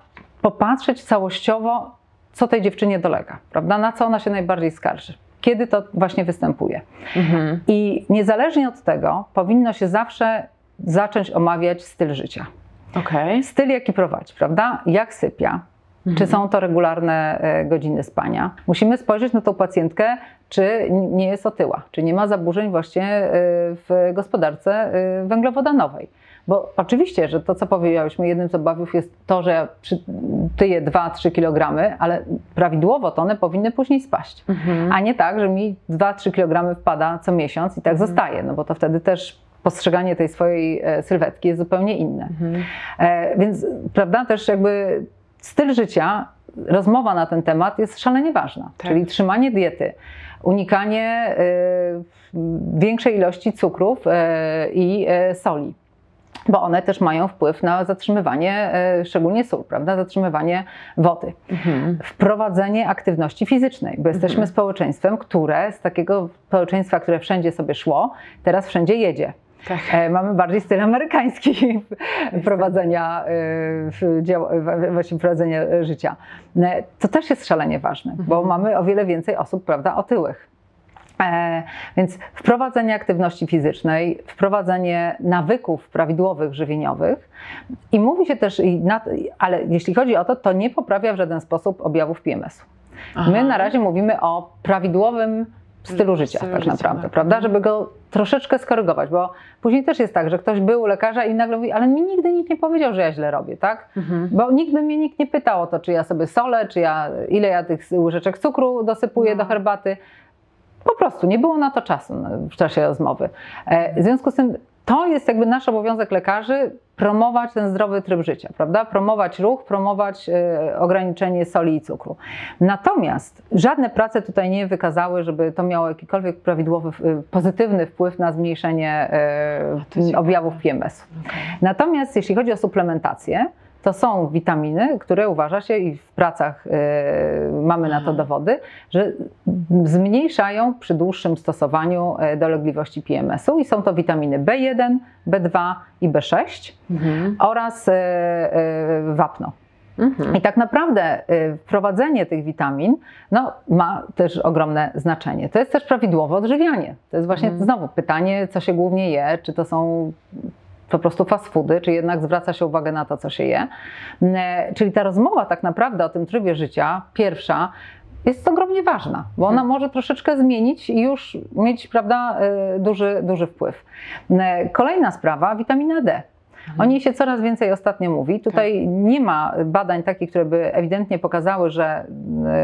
Speaker 2: popatrzeć całościowo, co tej dziewczynie dolega, prawda? Na co ona się najbardziej skarży. Kiedy to właśnie występuje.
Speaker 1: Mhm.
Speaker 2: I niezależnie od tego, powinno się zawsze zacząć omawiać styl życia
Speaker 1: Okej.
Speaker 2: styl, jaki prowadzi, prawda? Jak sypia, czy są to regularne e, godziny spania. Musimy spojrzeć na tą pacjentkę, czy nie jest otyła, czy nie ma zaburzeń właśnie e, w gospodarce e, węglowodanowej. Bo oczywiście, że to, co powiedziałyśmy, jednym z obawów jest to, że tyję 2-3 kg, ale prawidłowo to one powinny później spaść.
Speaker 1: Mhm.
Speaker 2: A nie tak, że mi 2-3 kg wpada co miesiąc i tak zostaje, no bo to wtedy też postrzeganie tej swojej e, sylwetki jest zupełnie inne.
Speaker 1: Mhm.
Speaker 2: E, więc, prawda, też jakby styl życia, rozmowa na ten temat jest szalenie ważna.
Speaker 1: Tak.
Speaker 2: Czyli trzymanie diety, unikanie y, większej ilości cukrów y, i y, soli. Bo one też mają wpływ na zatrzymywanie, y, szczególnie sól, prawda? Zatrzymywanie wody.
Speaker 1: Mhm.
Speaker 2: Wprowadzenie aktywności fizycznej, bo jesteśmy
Speaker 1: Mhm.
Speaker 2: społeczeństwem, które z takiego społeczeństwa, które wszędzie sobie szło, teraz wszędzie jedzie.
Speaker 1: Tak.
Speaker 2: E, Mamy bardziej styl amerykański prowadzenia, e, właśnie prowadzenia e, życia. E, To też jest szalenie ważne, bo
Speaker 1: Mhm.
Speaker 2: mamy o wiele więcej osób prawda, otyłych. E, więc wprowadzenie aktywności fizycznej, wprowadzenie nawyków prawidłowych żywieniowych i mówi się też, ale jeśli chodzi o to, to nie poprawia w żaden sposób objawów PMS-u.
Speaker 1: Aha.
Speaker 2: My na razie mówimy o prawidłowym stylu życia,
Speaker 1: Stylu
Speaker 2: tak
Speaker 1: życia,
Speaker 2: naprawdę,
Speaker 1: tak.
Speaker 2: prawda? Żeby go troszeczkę skorygować, bo później też jest tak, że ktoś był u lekarza i nagle mówi, ale mi nigdy nikt nie powiedział, że ja źle robię, tak?
Speaker 1: Mhm.
Speaker 2: Bo nigdy mnie nikt nie pytał o to, czy ja sobie solę, czy ja, ile ja tych łyżeczek cukru dosypuję
Speaker 1: No.
Speaker 2: do herbaty. Po prostu nie było na to czasu no, w czasie rozmowy. E, W związku z tym to jest jakby nasz obowiązek lekarzy promować ten zdrowy tryb życia, prawda? Promować ruch, promować e, ograniczenie soli i cukru. Natomiast żadne prace tutaj nie wykazały, żeby to miało jakikolwiek prawidłowy, pozytywny wpływ na zmniejszenie e, objawów PMS-u.
Speaker 1: Okej.
Speaker 2: Natomiast jeśli chodzi o suplementację, to są witaminy, które uważa się i w pracach e, mamy na to
Speaker 1: Aha.
Speaker 2: dowody, że zmniejszają przy dłuższym stosowaniu e, dolegliwości PMS-u i są to witaminy B1, B2 i B6
Speaker 1: Mhm.
Speaker 2: oraz e, e, wapno.
Speaker 1: Mhm.
Speaker 2: I tak naprawdę y, wprowadzenie tych witamin no, ma też ogromne znaczenie. To jest też prawidłowe odżywianie. To jest właśnie
Speaker 1: Mhm.
Speaker 2: znowu pytanie, co się głównie je, czy to są po prostu fast foody, czy jednak zwraca się uwagę na to, co się je. E, Czyli ta rozmowa tak naprawdę o tym trybie życia, pierwsza, jest ogromnie ważna, bo ona może troszeczkę zmienić i już mieć prawda, e, duży, duży wpływ. E, Kolejna sprawa, witamina D. O niej się coraz więcej ostatnio mówi. Tutaj nie ma badań takich, które by ewidentnie pokazały, że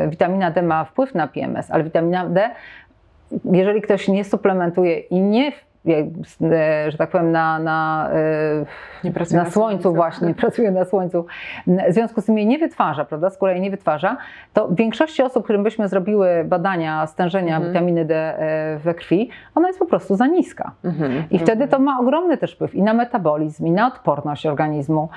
Speaker 2: witamina D ma wpływ na PMS, ale witamina D, jeżeli ktoś nie suplementuje i nie, że tak powiem, na, na, e, na
Speaker 1: na
Speaker 2: słońcu właśnie, pracuje na słońcu, w związku z tym jej nie wytwarza, prawda, skóra jej nie wytwarza, to w większości osób, którym byśmy zrobiły badania stężenia
Speaker 1: Mhm.
Speaker 2: witaminy D e, we krwi, ona jest po prostu za niska.
Speaker 1: Mhm.
Speaker 2: I wtedy to ma ogromny też wpływ i na metabolizm, i na odporność organizmu.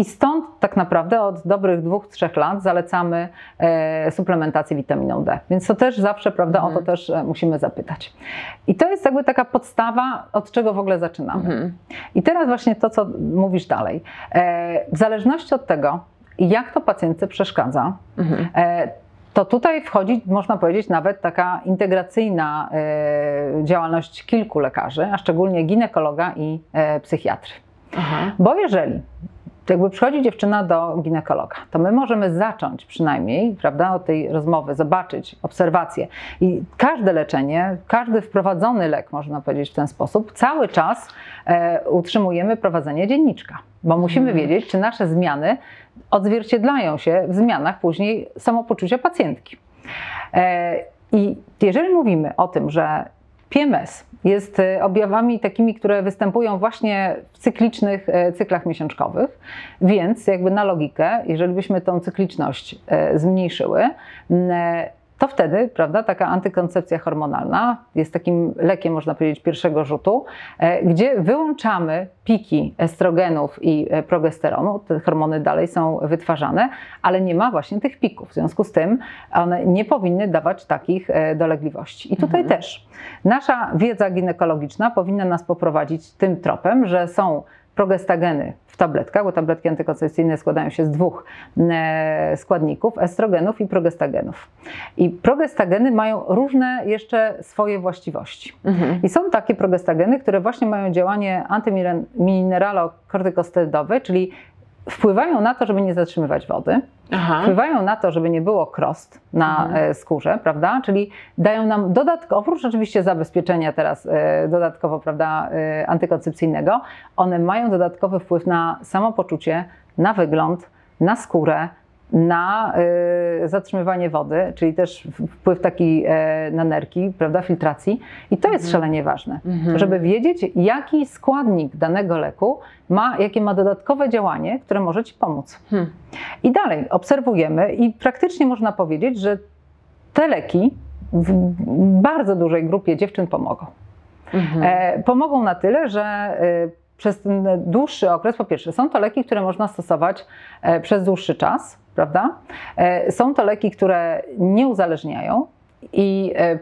Speaker 2: I stąd tak naprawdę od dobrych dwóch, trzech lat zalecamy e, suplementację witaminą D. Więc to też zawsze, prawda, o to
Speaker 1: Mhm.
Speaker 2: też e, musimy zapytać. I to jest jakby taka podstawa, od czego w ogóle zaczynamy.
Speaker 1: Mhm.
Speaker 2: I teraz właśnie to, co mówisz dalej. E, w zależności od tego, jak to pacjentce przeszkadza,
Speaker 1: Mhm.
Speaker 2: To tutaj wchodzi, można powiedzieć, nawet taka integracyjna działalność kilku lekarzy, a szczególnie ginekologa i psychiatry.
Speaker 1: Aha.
Speaker 2: Bo jeżeli jakby przychodzi dziewczyna do ginekologa, to my możemy zacząć przynajmniej, prawda, od tej rozmowy, zobaczyć obserwacje. I każde leczenie, każdy wprowadzony lek, można powiedzieć w ten sposób, cały czas e, utrzymujemy prowadzenie dzienniczka, bo musimy
Speaker 1: Mhm.
Speaker 2: wiedzieć, czy nasze zmiany odzwierciedlają się w zmianach później samopoczucia pacjentki. E, I jeżeli mówimy o tym, że PMS jest e, objawami takimi, które występują właśnie w cyklicznych e, cyklach miesiączkowych, więc jakby na logikę, jeżeli byśmy tą cykliczność e, zmniejszyły, to wtedy, prawda, taka antykoncepcja hormonalna jest takim lekiem, można powiedzieć, pierwszego rzutu, e, gdzie wyłączamy piki estrogenów i e, progesteronu. Te hormony dalej są wytwarzane, ale nie ma właśnie tych pików. W związku z tym one nie powinny dawać takich e, dolegliwości. I tutaj też nasza wiedza ginekologiczna powinna nas poprowadzić tym tropem, że są progestageny w tabletkach, bo tabletki antykoncepcyjne składają się z dwóch e, składników, estrogenów i progestagenów. I progestageny mają różne jeszcze swoje właściwości.
Speaker 1: Mhm.
Speaker 2: I są takie progestageny, które właśnie mają działanie antymineralokortykosterydowe, czyli wpływają na to, żeby nie zatrzymywać wody,
Speaker 1: Aha.
Speaker 2: wpływają na to, żeby nie było krost na
Speaker 1: Mhm.
Speaker 2: e, skórze, prawda? Czyli dają nam dodatkowo, oprócz oczywiście zabezpieczenia teraz e, dodatkowo, prawda, e, antykoncepcyjnego, one mają dodatkowy wpływ na samopoczucie, na wygląd, na skórę, na e, zatrzymywanie wody, czyli też wpływ taki e, na nerki, prawda, filtracji. I to jest szalenie ważne,
Speaker 1: Mhm.
Speaker 2: żeby wiedzieć, jaki składnik danego leku ma, jakie ma dodatkowe działanie, które może Ci pomóc.
Speaker 1: Hmm.
Speaker 2: I dalej obserwujemy i praktycznie można powiedzieć, że te leki w bardzo dużej grupie dziewczyn pomogą.
Speaker 1: Mhm.
Speaker 2: E, pomogą na tyle, że e, przez ten dłuższy okres, po pierwsze, są to leki, które można stosować przez dłuższy czas, prawda? E, są to leki, które nie uzależniają. I e,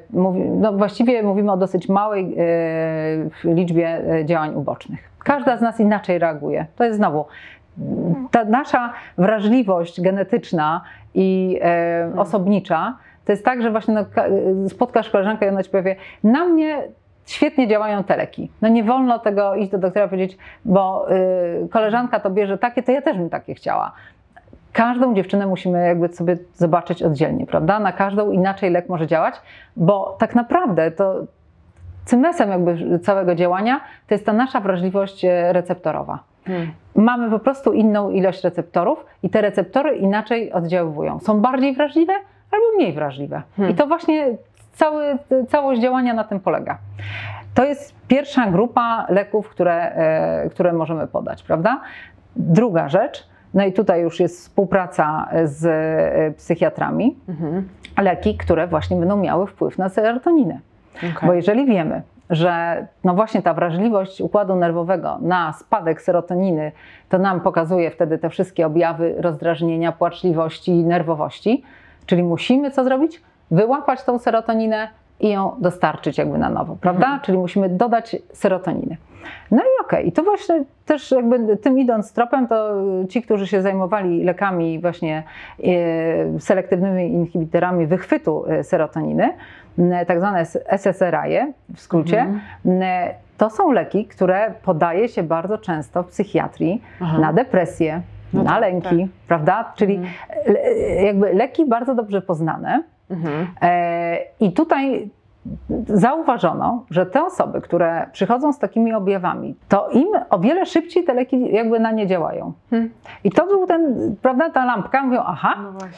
Speaker 2: no właściwie mówimy o dosyć małej e, liczbie działań ubocznych. Każda z nas inaczej reaguje. To jest znowu ta nasza wrażliwość genetyczna i e, osobnicza, to jest tak, że właśnie no, ka- spotkasz koleżankę i ona ci powie, na mnie świetnie działają te leki. No nie wolno tego iść do doktora i powiedzieć, bo y, koleżanka to bierze takie, to ja też bym takie chciała. Każdą dziewczynę musimy jakby sobie zobaczyć oddzielnie, prawda? Na każdą inaczej lek może działać, bo tak naprawdę to cymesem jakby całego działania to jest ta nasza wrażliwość e, receptorowa
Speaker 1: Hmm.
Speaker 2: mamy po prostu inną ilość receptorów i te receptory inaczej oddziaływują. Są bardziej wrażliwe albo mniej wrażliwe.
Speaker 1: Hmm.
Speaker 2: I to właśnie cały, całość działania na tym polega. To jest pierwsza grupa leków, które, e, które możemy podać, prawda? Druga rzecz, no i tutaj już jest współpraca z e, psychiatrami,
Speaker 1: Mhm.
Speaker 2: leki, które właśnie będą miały wpływ na serotoninę.
Speaker 1: Okej.
Speaker 2: Bo jeżeli wiemy, że no właśnie ta wrażliwość układu nerwowego na spadek serotoniny, to nam pokazuje wtedy te wszystkie objawy rozdrażnienia, płaczliwości, nerwowości, czyli musimy co zrobić? Wyłapać tą serotoninę i ją dostarczyć jakby na nowo, prawda?
Speaker 1: Mhm.
Speaker 2: Czyli musimy dodać serotoniny. No i okej, i to właśnie też jakby tym idąc tropem, to ci, którzy się zajmowali lekami właśnie e, selektywnymi inhibitorami wychwytu e, serotoniny, tak zwane SSRI w skrócie,
Speaker 1: Mhm.
Speaker 2: to są leki, które podaje się bardzo często w psychiatrii
Speaker 1: Aha.
Speaker 2: na depresję,
Speaker 1: No
Speaker 2: na
Speaker 1: tak,
Speaker 2: lęki, prawda? Czyli
Speaker 1: Mhm.
Speaker 2: jakby leki bardzo dobrze poznane,
Speaker 1: Mhm.
Speaker 2: E, I tutaj zauważono, że te osoby, które przychodzą z takimi objawami, to im o wiele szybciej te leki jakby na nie działają.
Speaker 1: Hmm.
Speaker 2: I to był ten, prawda, ta lampka, mówią, aha,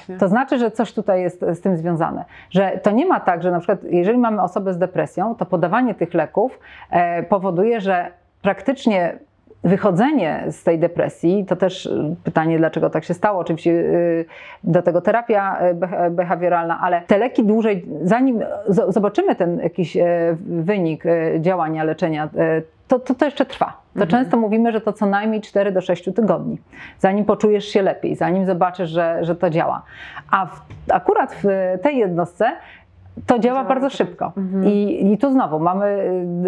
Speaker 1: No
Speaker 2: to znaczy, że coś tutaj jest z tym związane. Że to nie ma tak, że na przykład jeżeli mamy osobę z depresją, to podawanie tych leków e, powoduje, że praktycznie wychodzenie z tej depresji, to też y, pytanie, dlaczego tak się stało, oczywiście y, do tego terapia y, beh- behawioralna, ale te leki dłużej, zanim zobaczymy ten jakiś e, wynik e, działania, leczenia, e, to, to, to jeszcze trwa. To
Speaker 1: Mhm.
Speaker 2: często mówimy, że to co najmniej 4 do 6 tygodni, zanim poczujesz się lepiej, zanim zobaczysz, że, że to działa. A w, akurat w tej jednostce to działa bardzo szybko.
Speaker 1: Mhm.
Speaker 2: I, I tu znowu mamy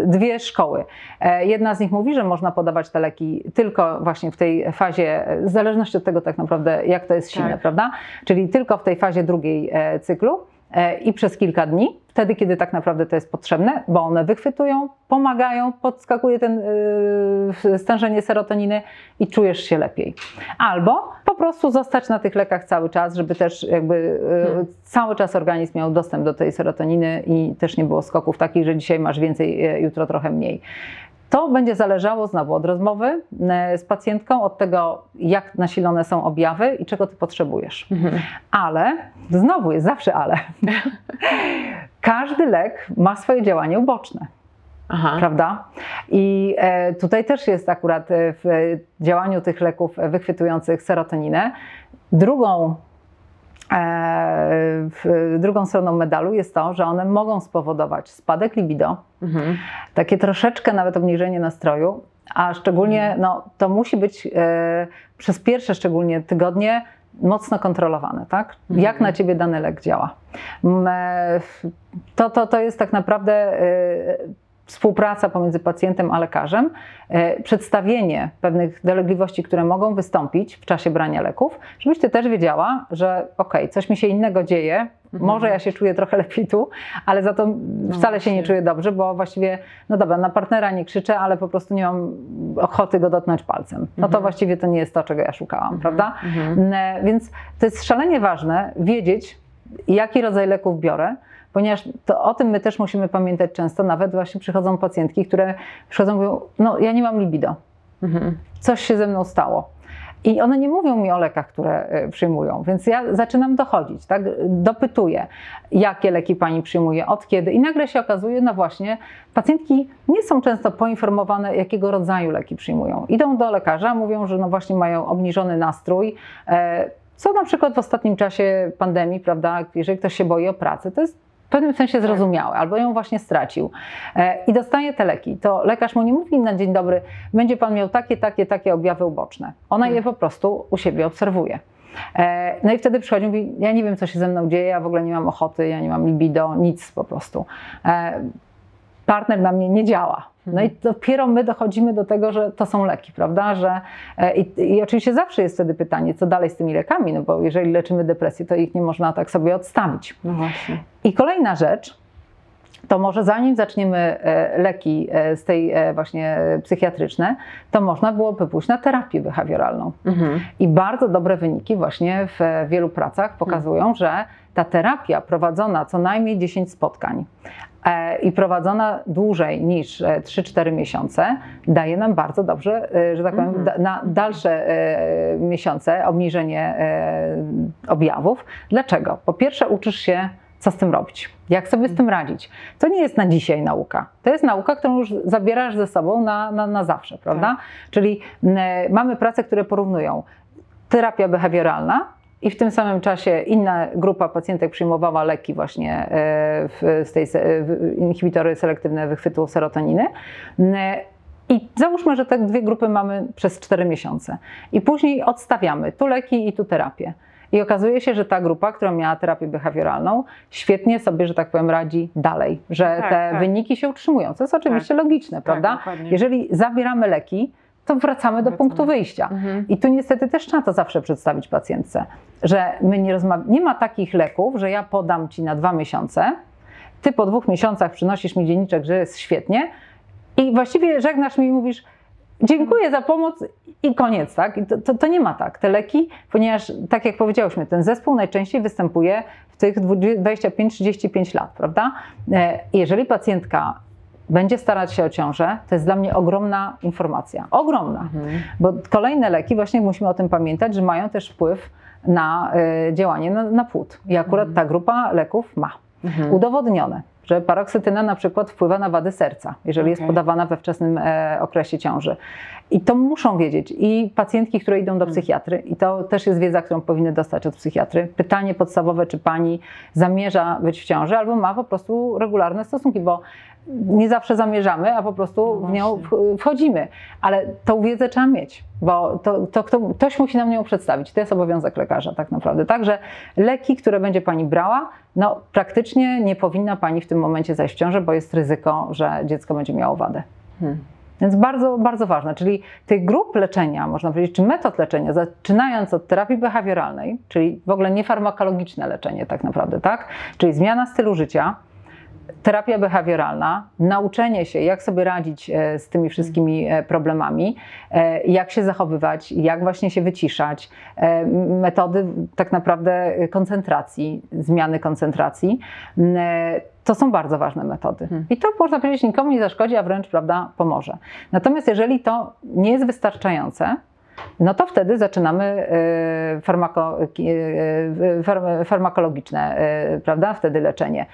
Speaker 2: y, dwie szkoły. E, Jedna z nich mówi, że można podawać te leki tylko właśnie w tej fazie, w zależności od tego tak naprawdę, jak to jest silne,
Speaker 1: Tak.
Speaker 2: prawda? Czyli tylko w tej fazie drugiej e, cyklu i przez kilka dni, wtedy, kiedy tak naprawdę to jest potrzebne, bo one wychwytują, pomagają, podskakuje ten y, stężenie serotoniny i czujesz się lepiej. Albo po prostu zostać na tych lekach cały czas, żeby też jakby y,
Speaker 1: Hmm.
Speaker 2: cały czas organizm miał dostęp do tej serotoniny i też nie było skoków takich, że dzisiaj masz więcej, y, jutro trochę mniej. To będzie zależało znowu od rozmowy y, z pacjentką, od tego, jak nasilone są objawy i czego ty potrzebujesz.
Speaker 1: Mhm.
Speaker 2: Ale, znowu jest zawsze ale, każdy lek ma swoje działanie uboczne.
Speaker 1: Aha.
Speaker 2: prawda? I e, tutaj też jest akurat e, w działaniu tych leków wychwytujących serotoninę. Drugą, e, drugą stroną medalu jest to, że one mogą spowodować spadek libido,
Speaker 1: Mhm.
Speaker 2: takie troszeczkę nawet obniżenie nastroju, a szczególnie no, to musi być e, przez pierwsze szczególnie tygodnie mocno kontrolowane, tak? Jak na ciebie dany lek działa. E, To, to, to jest tak naprawdę e, współpraca pomiędzy pacjentem a lekarzem, e, przedstawienie pewnych dolegliwości, które mogą wystąpić w czasie brania leków, żebyś ty też wiedziała, że okej, coś mi się innego dzieje, może ja się czuję trochę lepiej tu, ale za to wcale się nie czuję dobrze, bo właściwie, no dobra, na partnera nie krzyczę, ale po prostu nie mam ochoty go dotknąć palcem. No to właściwie to nie jest to, czego ja szukałam, prawda? Ne, Więc to jest szalenie ważne wiedzieć, jaki rodzaj leków biorę, ponieważ to, o tym my też musimy pamiętać często, nawet właśnie przychodzą pacjentki, które przychodzą i mówią, no ja nie mam libido,
Speaker 1: Mhm.
Speaker 2: coś się ze mną stało. I one nie mówią mi o lekach, które e, przyjmują, więc ja zaczynam dochodzić, tak? Dopytuję, jakie leki pani przyjmuje, od kiedy. I nagle się okazuje, no właśnie, pacjentki nie są często poinformowane, jakiego rodzaju leki przyjmują. Idą do lekarza, mówią, że no właśnie mają obniżony nastrój. e, Co na przykład w ostatnim czasie pandemii, prawda, jeżeli ktoś się boi o pracę, to jest pewnym sensie zrozumiałe, albo ją właśnie stracił e, i dostaje te leki, to lekarz mu nie mówi na dzień dobry, będzie pan miał takie, takie, takie objawy uboczne. Ona je po prostu u siebie obserwuje. E, No i wtedy przychodzi i mówi, ja nie wiem, co się ze mną dzieje, ja w ogóle nie mam ochoty, ja nie mam libido, nic po prostu. Partner na mnie nie działa. No i dopiero my dochodzimy do tego, że to są leki, prawda? Że, e, i, I oczywiście zawsze jest wtedy pytanie, co dalej z tymi lekami, no bo jeżeli leczymy depresję, to ich nie można tak sobie odstawić.
Speaker 1: No właśnie.
Speaker 2: I kolejna rzecz, to może zanim zaczniemy e, leki e, z tej właśnie psychiatryczne, to można byłoby pójść na terapię behawioralną.
Speaker 1: Mhm.
Speaker 2: I bardzo dobre wyniki właśnie w wielu pracach pokazują, że ta terapia prowadzona co najmniej 10 spotkań i prowadzona dłużej niż e, 3-4 miesiące daje nam bardzo dobrze, e, że tak powiem, da, na dalsze e, miesiące obniżenie e, objawów. Dlaczego? Po pierwsze uczysz się co z tym robić, jak sobie z tym radzić. To nie jest na dzisiaj nauka. To jest nauka, którą już zabierasz ze sobą na, na, na zawsze, prawda? Czyli m, mamy prace, które porównują terapia behawioralna i w tym samym czasie inna grupa pacjentek przyjmowała leki właśnie e, w, z tej w- inhibitory selektywne wychwytu serotoniny. I załóżmy, że te dwie grupy mamy przez 4 miesiące. I później odstawiamy tu leki i tu terapię. I okazuje się, że ta grupa, która miała terapię behawioralną, świetnie sobie, że tak powiem, radzi dalej, że
Speaker 1: Tak,
Speaker 2: te
Speaker 1: tak.
Speaker 2: wyniki się utrzymują, co jest oczywiście logiczne, prawda?
Speaker 1: dokładnie.
Speaker 2: Jeżeli zabieramy leki, to wracamy do
Speaker 1: Wracamy.
Speaker 2: punktu wyjścia.
Speaker 1: Mhm.
Speaker 2: I tu niestety też trzeba to zawsze przedstawić pacjentce, że my nie rozmawiamy, nie ma takich leków, że ja podam ci na dwa miesiące, ty po dwóch miesiącach przynosisz mi dzienniczek, że jest świetnie i właściwie żegnasz mi i mówisz dziękuję za pomoc i koniec, tak? I to, to, to nie ma tak. Te leki, ponieważ tak jak powiedziałyśmy, ten zespół najczęściej występuje w tych 25-35 lat, prawda? E, Jeżeli pacjentka będzie starać się o ciążę, to jest dla mnie ogromna informacja. Ogromna.
Speaker 1: Mhm.
Speaker 2: Bo kolejne leki, właśnie musimy o tym pamiętać, że mają też wpływ na y, działanie na, na płód. I akurat ta grupa leków ma.
Speaker 1: Mhm.
Speaker 2: Udowodnione, że paroksytyna na przykład wpływa na wady serca, jeżeli jest
Speaker 1: Okej.
Speaker 2: podawana we wczesnym e, okresie ciąży. I to muszą wiedzieć i pacjentki, które idą do psychiatry, i to też jest wiedza, którą powinny dostać od psychiatry. Pytanie podstawowe, czy pani zamierza być w ciąży, albo ma po prostu regularne stosunki, bo nie zawsze zamierzamy, a po prostu
Speaker 1: No
Speaker 2: w nią wchodzimy. Ale tą wiedzę trzeba mieć, bo to, to, to, ktoś musi nam ją przedstawić. To jest obowiązek lekarza tak naprawdę. Także leki, które będzie pani brała, no praktycznie nie powinna pani w tym momencie zajść w ciążę, bo jest ryzyko, że dziecko będzie miało wadę.
Speaker 1: Mhm.
Speaker 2: Więc bardzo, bardzo ważne. Czyli tych grup leczenia, można powiedzieć, czy metod leczenia, zaczynając od terapii behawioralnej, czyli w ogóle niefarmakologiczne leczenie tak naprawdę, tak? Czyli zmiana stylu życia, terapia behawioralna, nauczenie się, jak sobie radzić e, z tymi wszystkimi e, problemami, e, jak się zachowywać, jak właśnie się wyciszać, metody tak naprawdę koncentracji, zmiany koncentracji. To są bardzo ważne metody. I to można powiedzieć nikomu nie zaszkodzi, a wręcz prawda, pomoże. Natomiast jeżeli to nie jest wystarczające, no to wtedy zaczynamy e, farmako, e, farm- farmakologiczne, prawda, wtedy leczenie.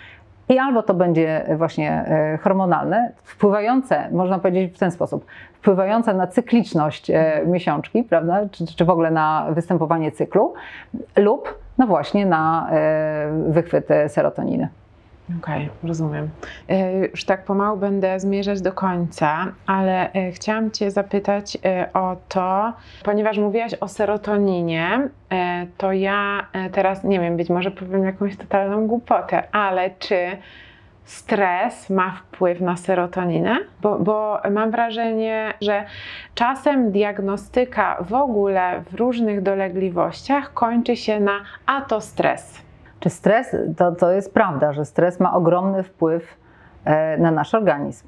Speaker 2: I albo to będzie właśnie hormonalne, wpływające, można powiedzieć w ten sposób, wpływające na cykliczność miesiączki, prawda, czy, czy w ogóle na występowanie cyklu, lub no właśnie na wychwyt serotoniny.
Speaker 1: Okej, rozumiem. E, Już tak pomału będę zmierzać do końca, ale e, chciałam Cię zapytać e, o to, ponieważ mówiłaś o serotoninie, to ja teraz nie wiem, być może powiem jakąś totalną głupotę, ale czy stres ma wpływ na serotoninę? Bo, bo mam wrażenie, że czasem diagnostyka w ogóle w różnych dolegliwościach kończy się na a to stres.
Speaker 2: Czy stres, to, to jest prawda, że stres ma ogromny wpływ e, na nasz organizm.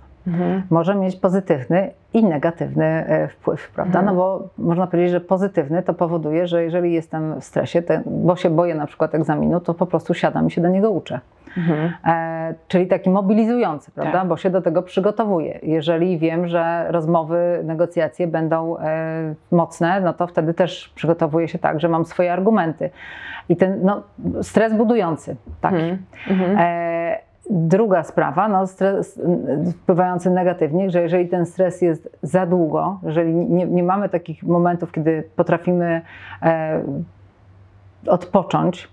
Speaker 2: Może mieć pozytywny i negatywny e, wpływ, prawda?
Speaker 1: Mhm.
Speaker 2: No bo można powiedzieć, że pozytywny to powoduje, że jeżeli jestem w stresie, to, bo się boję na przykład egzaminu, to po prostu siadam i się do niego uczę.
Speaker 1: Mhm.
Speaker 2: E, czyli taki mobilizujący, prawda?
Speaker 1: Tak.
Speaker 2: Bo się do tego przygotowuję. Jeżeli wiem, że rozmowy, negocjacje będą e, mocne, no to wtedy też przygotowuję się tak, że mam swoje argumenty. I ten no, stres budujący, tak.
Speaker 1: Mhm. Mhm.
Speaker 2: E, druga sprawa, no, stres wpływający negatywnie, że jeżeli ten stres jest za długo, jeżeli nie, nie mamy takich momentów, kiedy potrafimy e, odpocząć,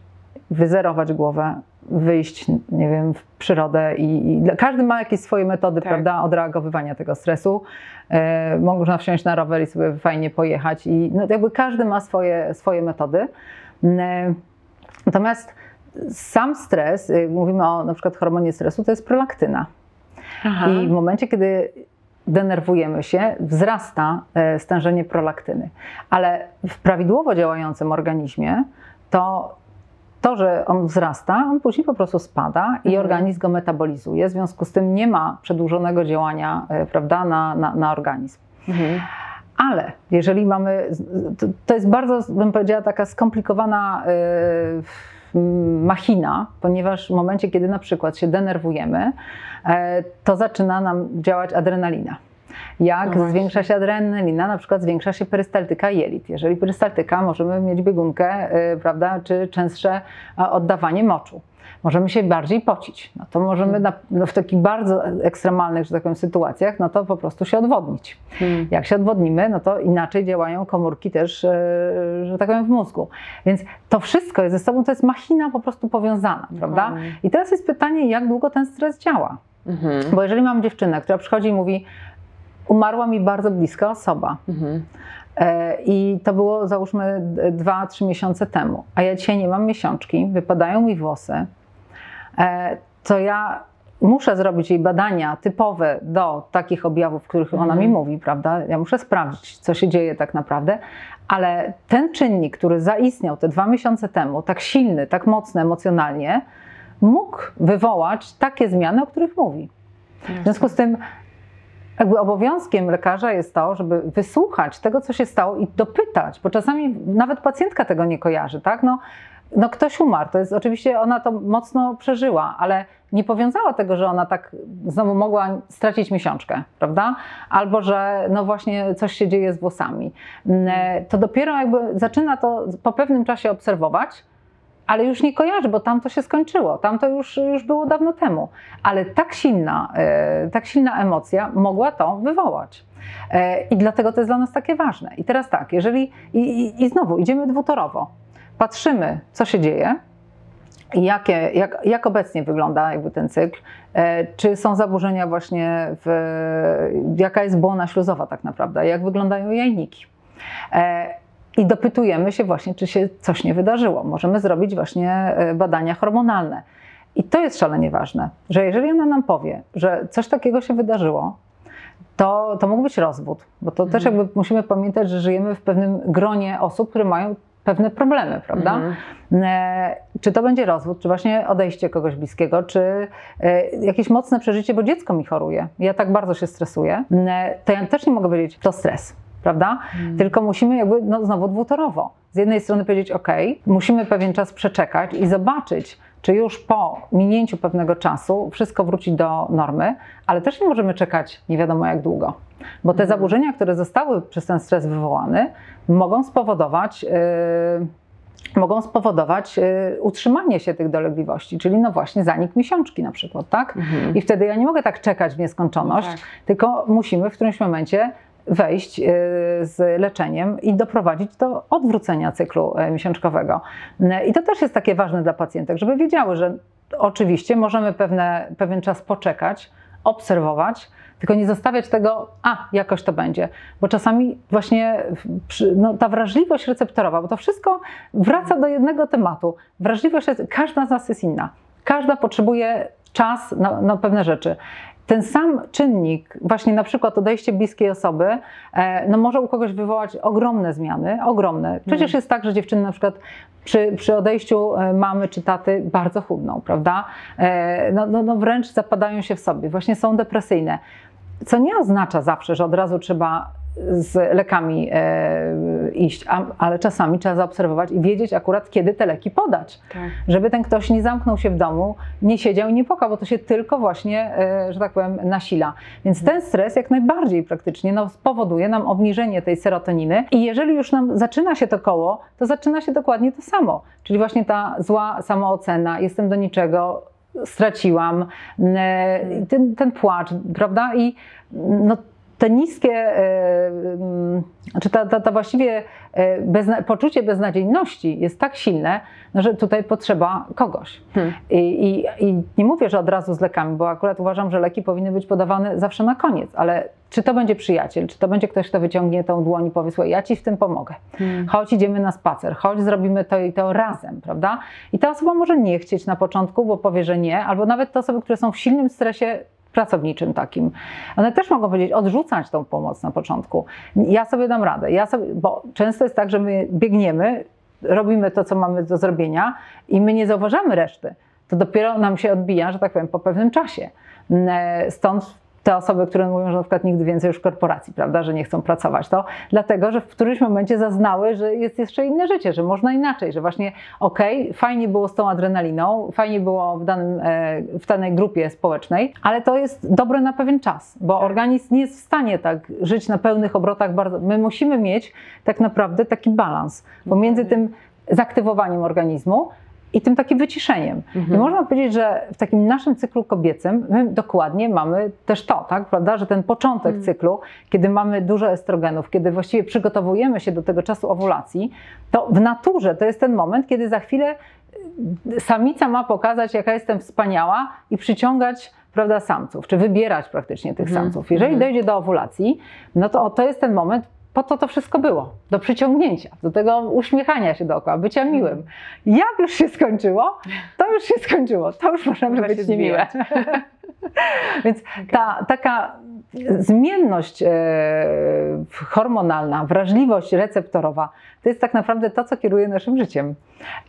Speaker 2: wyzerować głowę, wyjść, nie wiem, w przyrodę i, i każdy ma jakieś swoje metody,
Speaker 1: Tak.
Speaker 2: prawda, odreagowywania tego stresu. E, można wsiąść na rower i sobie fajnie pojechać i no, jakby każdy ma swoje, swoje metody. E, Natomiast sam stres, y, mówimy o na przykład hormonie stresu, to jest prolaktyna.
Speaker 1: Aha.
Speaker 2: I w momencie, kiedy denerwujemy się, wzrasta e, stężenie prolaktyny. Ale w prawidłowo działającym organizmie to to, że on wzrasta, on później po prostu spada i
Speaker 1: Mhm.
Speaker 2: organizm go metabolizuje. W związku z tym nie ma przedłużonego działania e, prawda, na, na, na organizm.
Speaker 1: Mhm.
Speaker 2: Ale jeżeli mamy, to, to jest bardzo, bym powiedziała, taka skomplikowana y, machina, ponieważ w momencie, kiedy na przykład się denerwujemy, e, to zaczyna nam działać adrenalina. Jak
Speaker 1: No
Speaker 2: zwiększa się adrenalina, na przykład zwiększa się perystaltyka jelit. Jeżeli perystaltyka, możemy mieć biegunkę, y, prawda, czy częstsze oddawanie moczu. Możemy się bardziej pocić. No to możemy na, no w takich bardzo ekstremalnych, że tak powiem, sytuacjach, no to po prostu się odwodnić.
Speaker 1: Mhm.
Speaker 2: Jak się odwodnimy, no to inaczej działają komórki też, e, że tak powiem, w mózgu. Więc to wszystko jest ze sobą, to jest machina po prostu powiązana, prawda?
Speaker 1: Dokładnie.
Speaker 2: I teraz jest pytanie, jak długo ten stres działa?
Speaker 1: Mhm.
Speaker 2: Bo jeżeli mam dziewczynę, która przychodzi i mówi, umarła mi bardzo bliska osoba,
Speaker 1: Mhm.
Speaker 2: e, i to było załóżmy 2-3 miesiące temu, a ja dzisiaj nie mam miesiączki, wypadają mi włosy, e, to ja muszę zrobić jej badania typowe do takich objawów, których ona
Speaker 1: Mhm.
Speaker 2: mi mówi, prawda? Ja muszę sprawdzić, co się dzieje tak naprawdę, ale ten czynnik, który zaistniał te dwa miesiące temu, tak silny, tak mocny emocjonalnie, mógł wywołać takie zmiany, o których mówi. W związku z tym jakby obowiązkiem lekarza jest to, żeby wysłuchać tego, co się stało i dopytać, bo czasami nawet pacjentka tego nie kojarzy, tak? No, no ktoś umarł, to jest oczywiście ona to mocno przeżyła, ale nie powiązała tego, że ona tak znowu mogła stracić miesiączkę, prawda? Albo że no właśnie coś się dzieje z włosami. Mm, To dopiero jakby zaczyna to po pewnym czasie obserwować, ale już nie kojarzy, bo tam to się skończyło, tam to już, już było dawno temu. Ale tak silna, e, tak silna emocja mogła to wywołać. E, I dlatego to jest dla nas takie ważne. I teraz tak, jeżeli, i, i, i znowu idziemy dwutorowo, patrzymy, co się dzieje, jakie, jak, jak obecnie wygląda jakby ten cykl, e, czy są zaburzenia właśnie, w, jaka jest błona śluzowa tak naprawdę, jak wyglądają jajniki. I dopytujemy się właśnie, czy się coś nie wydarzyło. Możemy zrobić właśnie e, badania hormonalne. I to jest szalenie ważne, że jeżeli ona nam powie, że coś takiego się wydarzyło, to, to mógł być rozwód, bo to też jakby musimy pamiętać, że żyjemy w pewnym gronie osób, które mają pewne problemy, prawda?
Speaker 1: Mhm.
Speaker 2: E, Czy to będzie rozwód, czy właśnie odejście kogoś bliskiego, czy e, jakieś mocne przeżycie, bo dziecko mi choruje, ja tak bardzo się stresuję, to ja też nie mogę powiedzieć, to stres. Prawda? Tylko musimy jakby no, znowu dwutorowo. Z jednej strony powiedzieć, OK, musimy pewien czas przeczekać i zobaczyć, czy już po minięciu pewnego czasu wszystko wróci do normy, ale też nie możemy czekać nie wiadomo jak długo. Bo te zaburzenia, które zostały przez ten stres wywołane, mogą spowodować yy, mogą spowodować y, utrzymanie się tych dolegliwości, czyli no właśnie zanik miesiączki na przykład, tak?
Speaker 1: Mhm.
Speaker 2: I wtedy ja nie mogę tak czekać w nieskończoność,
Speaker 1: Tak.
Speaker 2: tylko musimy w którymś momencie wejść y, z leczeniem i doprowadzić do odwrócenia cyklu e, miesiączkowego. Y, I to też jest takie ważne dla pacjentek, żeby wiedziały, że oczywiście możemy pewne, pewien czas poczekać, obserwować, tylko nie zostawiać tego, a jakoś to będzie, bo czasami właśnie no, ta wrażliwość receptorowa, bo to wszystko wraca do jednego tematu. Wrażliwość, każda z nas jest inna. Każda potrzebuje czas na, na pewne rzeczy. Ten sam czynnik, właśnie na przykład odejście bliskiej osoby, e, no może u kogoś wywołać ogromne zmiany, ogromne. Przecież jest tak, że dziewczyny na przykład przy, przy odejściu e, mamy czy taty bardzo chudną, prawda? E, No, no, no wręcz zapadają się w sobie, właśnie są depresyjne. Co nie oznacza zawsze, że od razu trzeba z lekami e, iść, a, ale czasami trzeba zaobserwować i wiedzieć akurat, kiedy te leki podać
Speaker 1: Tak.
Speaker 2: żeby ten ktoś nie zamknął się w domu, nie siedział i nie płakał, bo to się tylko właśnie, e, że tak powiem, nasila. Więc ten stres jak najbardziej praktycznie no, spowoduje nam obniżenie tej serotoniny i jeżeli już nam zaczyna się to koło, to zaczyna się dokładnie to samo, czyli właśnie ta zła samoocena, jestem do niczego, straciłam, ten, ten płacz, prawda? I no, te niskie, e, mm, czy ta, ta, ta właściwie e, bezna, poczucie beznadziejności jest tak silne, no, że tutaj potrzeba kogoś.
Speaker 1: Hmm.
Speaker 2: I, i, I nie mówię, że od razu z lekami, bo akurat uważam, że leki powinny być podawane zawsze na koniec, ale czy to będzie przyjaciel, czy to będzie ktoś, kto wyciągnie tą dłoń i powie, słuchaj, ja ci w tym pomogę.
Speaker 1: Hmm.
Speaker 2: Chodź, idziemy na spacer, chodź, zrobimy to i to razem, prawda? I ta osoba może nie chcieć na początku, bo powie, że nie, albo nawet te osoby, które są w silnym stresie pracowniczym takim. One też mogą powiedzieć, odrzucać tą pomoc na początku. Ja sobie dam radę, ja sobie, bo często jest tak, że my biegniemy, robimy to, co mamy do zrobienia i my nie zauważamy reszty. To dopiero nam się odbija, że tak powiem, po pewnym czasie. Stąd te osoby, które mówią, że na przykład nigdy więcej już w korporacji, prawda, że nie chcą pracować, to dlatego, że w którymś momencie zaznały, że jest jeszcze inne życie, że można inaczej, że właśnie okej, fajnie było z tą adrenaliną, fajnie było w, danym, e, w danej grupie społecznej, ale to jest dobre na pewien czas, bo organizm nie jest w stanie tak żyć na pełnych obrotach bardzo. My musimy mieć tak naprawdę taki balans pomiędzy tym zaktywowaniem organizmu i tym takim wyciszeniem. I można powiedzieć, że w takim naszym cyklu kobiecym my dokładnie mamy też to, tak, prawda, że ten początek cyklu, kiedy mamy dużo estrogenów, kiedy właściwie przygotowujemy się do tego czasu owulacji, to w naturze to jest ten moment, kiedy za chwilę y, samica ma pokazać, jaka jestem wspaniała i przyciągać prawda, samców, czy wybierać praktycznie tych
Speaker 1: Mhm.
Speaker 2: samców. Jeżeli
Speaker 1: Mhm.
Speaker 2: dojdzie do owulacji, no to to jest ten moment, po to to wszystko było, do przyciągnięcia, do tego uśmiechania się dookoła, bycia miłym. Jak już się skończyło, to już się skończyło, to już możemy
Speaker 1: Można
Speaker 2: być niemiłe. Więc ta taka zmienność e, hormonalna, wrażliwość receptorowa, to jest tak naprawdę to, co kieruje naszym życiem.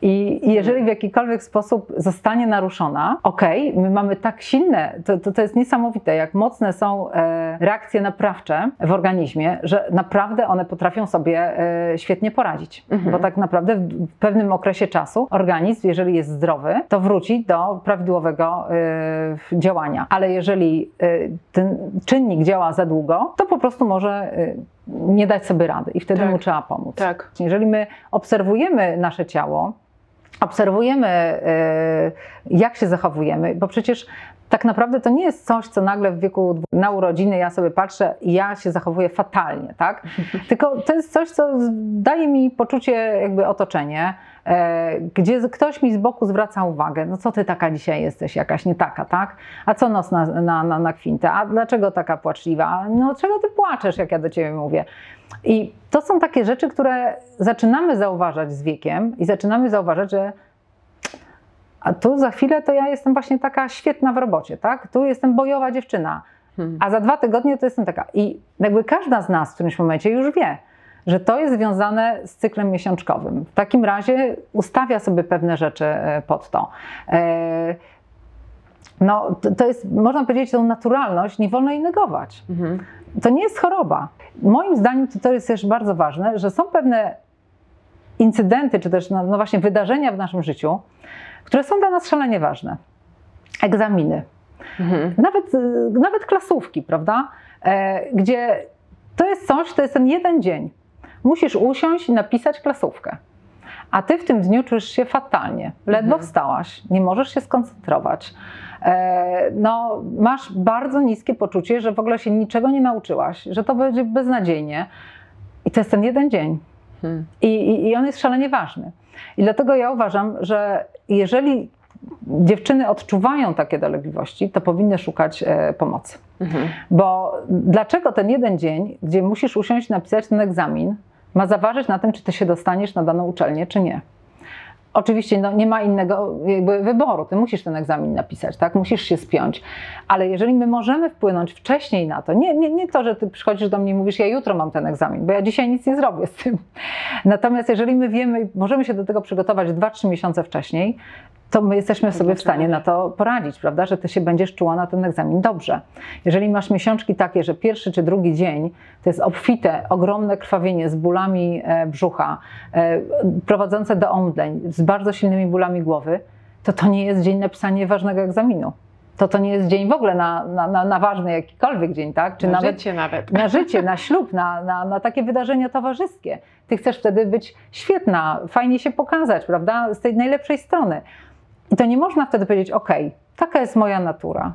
Speaker 2: I jeżeli w jakikolwiek sposób zostanie naruszona, okej, my mamy tak silne, to, to, to jest niesamowite, jak mocne są e, reakcje naprawcze w organizmie, że naprawdę one potrafią sobie e, świetnie poradzić.
Speaker 1: Mhm.
Speaker 2: Bo tak naprawdę w, pewnym okresie czasu organizm, jeżeli jest zdrowy, to wróci do prawidłowego działania. Ale jeżeli ten czynnik działa za długo, to po prostu może e, nie dać sobie rady i wtedy
Speaker 1: Tak.
Speaker 2: mu trzeba pomóc.
Speaker 1: Tak.
Speaker 2: Jeżeli my obserwujemy nasze ciało, obserwujemy, e, jak się zachowujemy, bo przecież tak naprawdę to nie jest coś, co nagle w wieku na urodziny ja sobie patrzę i ja się zachowuję fatalnie, tak? Tylko to jest coś, co daje mi poczucie jakby otoczenie, gdzie z- ktoś mi z boku zwraca uwagę, no co ty taka dzisiaj jesteś, jakaś nie taka, tak? A co nos na, na, na, na kwintę? A dlaczego taka płaczliwa? No czego ty płaczesz, jak ja do ciebie mówię? I to są takie rzeczy, które zaczynamy zauważać z wiekiem i zaczynamy zauważać, że a tu za chwilę to ja jestem właśnie taka świetna w robocie, tak? Tu jestem bojowa dziewczyna,
Speaker 1: Hmm.
Speaker 2: a za dwa tygodnie to jestem taka. I jakby każda z nas w którymś momencie już wie, że to jest związane z cyklem miesiączkowym. W takim razie ustawia sobie pewne rzeczy e, pod to. E, No, to- jest, można powiedzieć, tą naturalność nie wolno jej negować
Speaker 1: Mhm.
Speaker 2: to nie jest choroba. Moim zdaniem to, to jest też bardzo ważne, że są pewne incydenty, czy też no, no właśnie wydarzenia w naszym życiu, które są dla nas szalenie ważne. Egzaminy,
Speaker 1: Mhm.
Speaker 2: nawet, nawet klasówki, prawda? E, gdzie to jest coś, to jest ten jeden dzień. Musisz usiąść i napisać klasówkę. a ty w tym dniu czujesz się fatalnie. Ledwo
Speaker 1: Mhm.
Speaker 2: wstałaś, nie możesz się skoncentrować. E, no, masz bardzo niskie poczucie, że w ogóle się niczego nie nauczyłaś, że to będzie beznadziejnie. I to jest ten jeden dzień.
Speaker 1: Mhm.
Speaker 2: I, i, I on jest szalenie ważny. I dlatego ja uważam, że jeżeli dziewczyny odczuwają takie dolegliwości, to powinny szukać e, pomocy.
Speaker 1: Mhm.
Speaker 2: Bo dlaczego ten jeden dzień, gdzie musisz usiąść i napisać ten egzamin, ma zaważyć na tym, czy ty się dostaniesz na daną uczelnię, czy nie? Oczywiście no, nie ma innego wyboru, ty musisz ten egzamin napisać, tak? musisz się spiąć, ale jeżeli my możemy wpłynąć wcześniej na to, nie, nie, nie to, że ty przychodzisz do mnie i mówisz, ja jutro mam ten egzamin, bo ja dzisiaj nic nie zrobię z tym. Natomiast jeżeli my wiemy, możemy się do tego przygotować 2-3 miesiące wcześniej, to my jesteśmy sobie w stanie na to poradzić, prawda, że ty się będziesz czuła na ten egzamin dobrze. Jeżeli masz miesiączki takie, że pierwszy czy drugi dzień to jest obfite, ogromne krwawienie z bólami e, brzucha, e, prowadzące do omdleń, z bardzo silnymi bólami głowy, to to nie jest dzień na pisanie ważnego egzaminu. To to nie jest dzień w ogóle na, na, na, na ważny jakikolwiek dzień, tak? Czy
Speaker 1: Na
Speaker 2: nawet
Speaker 1: życie nawet.
Speaker 2: na życie, na ślub, na, na, na takie wydarzenia towarzyskie. Ty chcesz wtedy być świetna, fajnie się pokazać, prawda? Z tej najlepszej strony. I to nie można wtedy powiedzieć, ok, taka jest moja natura.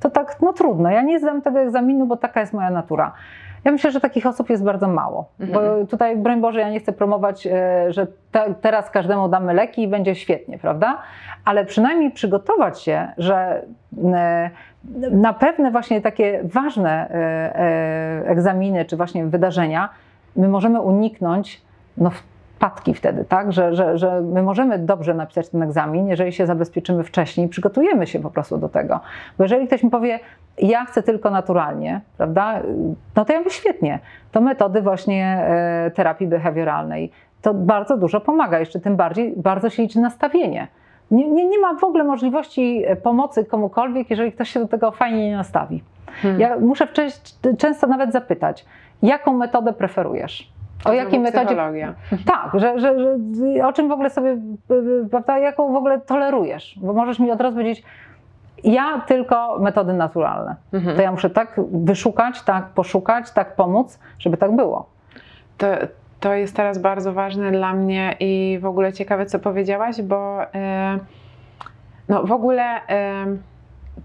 Speaker 2: To tak, no trudno, ja nie zdam tego egzaminu, bo taka jest moja natura. Ja myślę, że takich osób jest bardzo mało.
Speaker 1: Mhm.
Speaker 2: Bo tutaj, broń Boże, ja nie chcę promować, e, że te, teraz każdemu damy leki i będzie świetnie, prawda? Ale przynajmniej przygotować się, że e, na pewne właśnie takie ważne e, egzaminy czy właśnie wydarzenia my możemy uniknąć no, wpadki wtedy, tak? Że, że, że my możemy dobrze napisać ten egzamin, jeżeli się zabezpieczymy wcześniej, przygotujemy się po prostu do tego. Bo jeżeli ktoś mi powie, ja chcę tylko naturalnie, prawda? No to ja mówię świetnie. To metody właśnie e, terapii behawioralnej to bardzo dużo pomaga. Jeszcze tym bardziej bardzo się liczy nastawienie. Nie, nie, nie ma w ogóle możliwości e, pomocy komukolwiek, jeżeli ktoś się do tego fajnie nie nastawi.
Speaker 1: Hmm.
Speaker 2: Ja muszę często nawet zapytać, jaką metodę preferujesz? O jakiej metodzie. Tak, że, że, że o czym w ogóle sobie, prawda, jaką w ogóle tolerujesz? Bo możesz mi od razu powiedzieć, ja tylko metody naturalne.
Speaker 1: Mhm.
Speaker 2: To ja muszę tak wyszukać, tak poszukać, tak pomóc, żeby tak było.
Speaker 1: To, to jest teraz bardzo ważne dla mnie i w ogóle ciekawe, co powiedziałaś, bo e, no w ogóle e,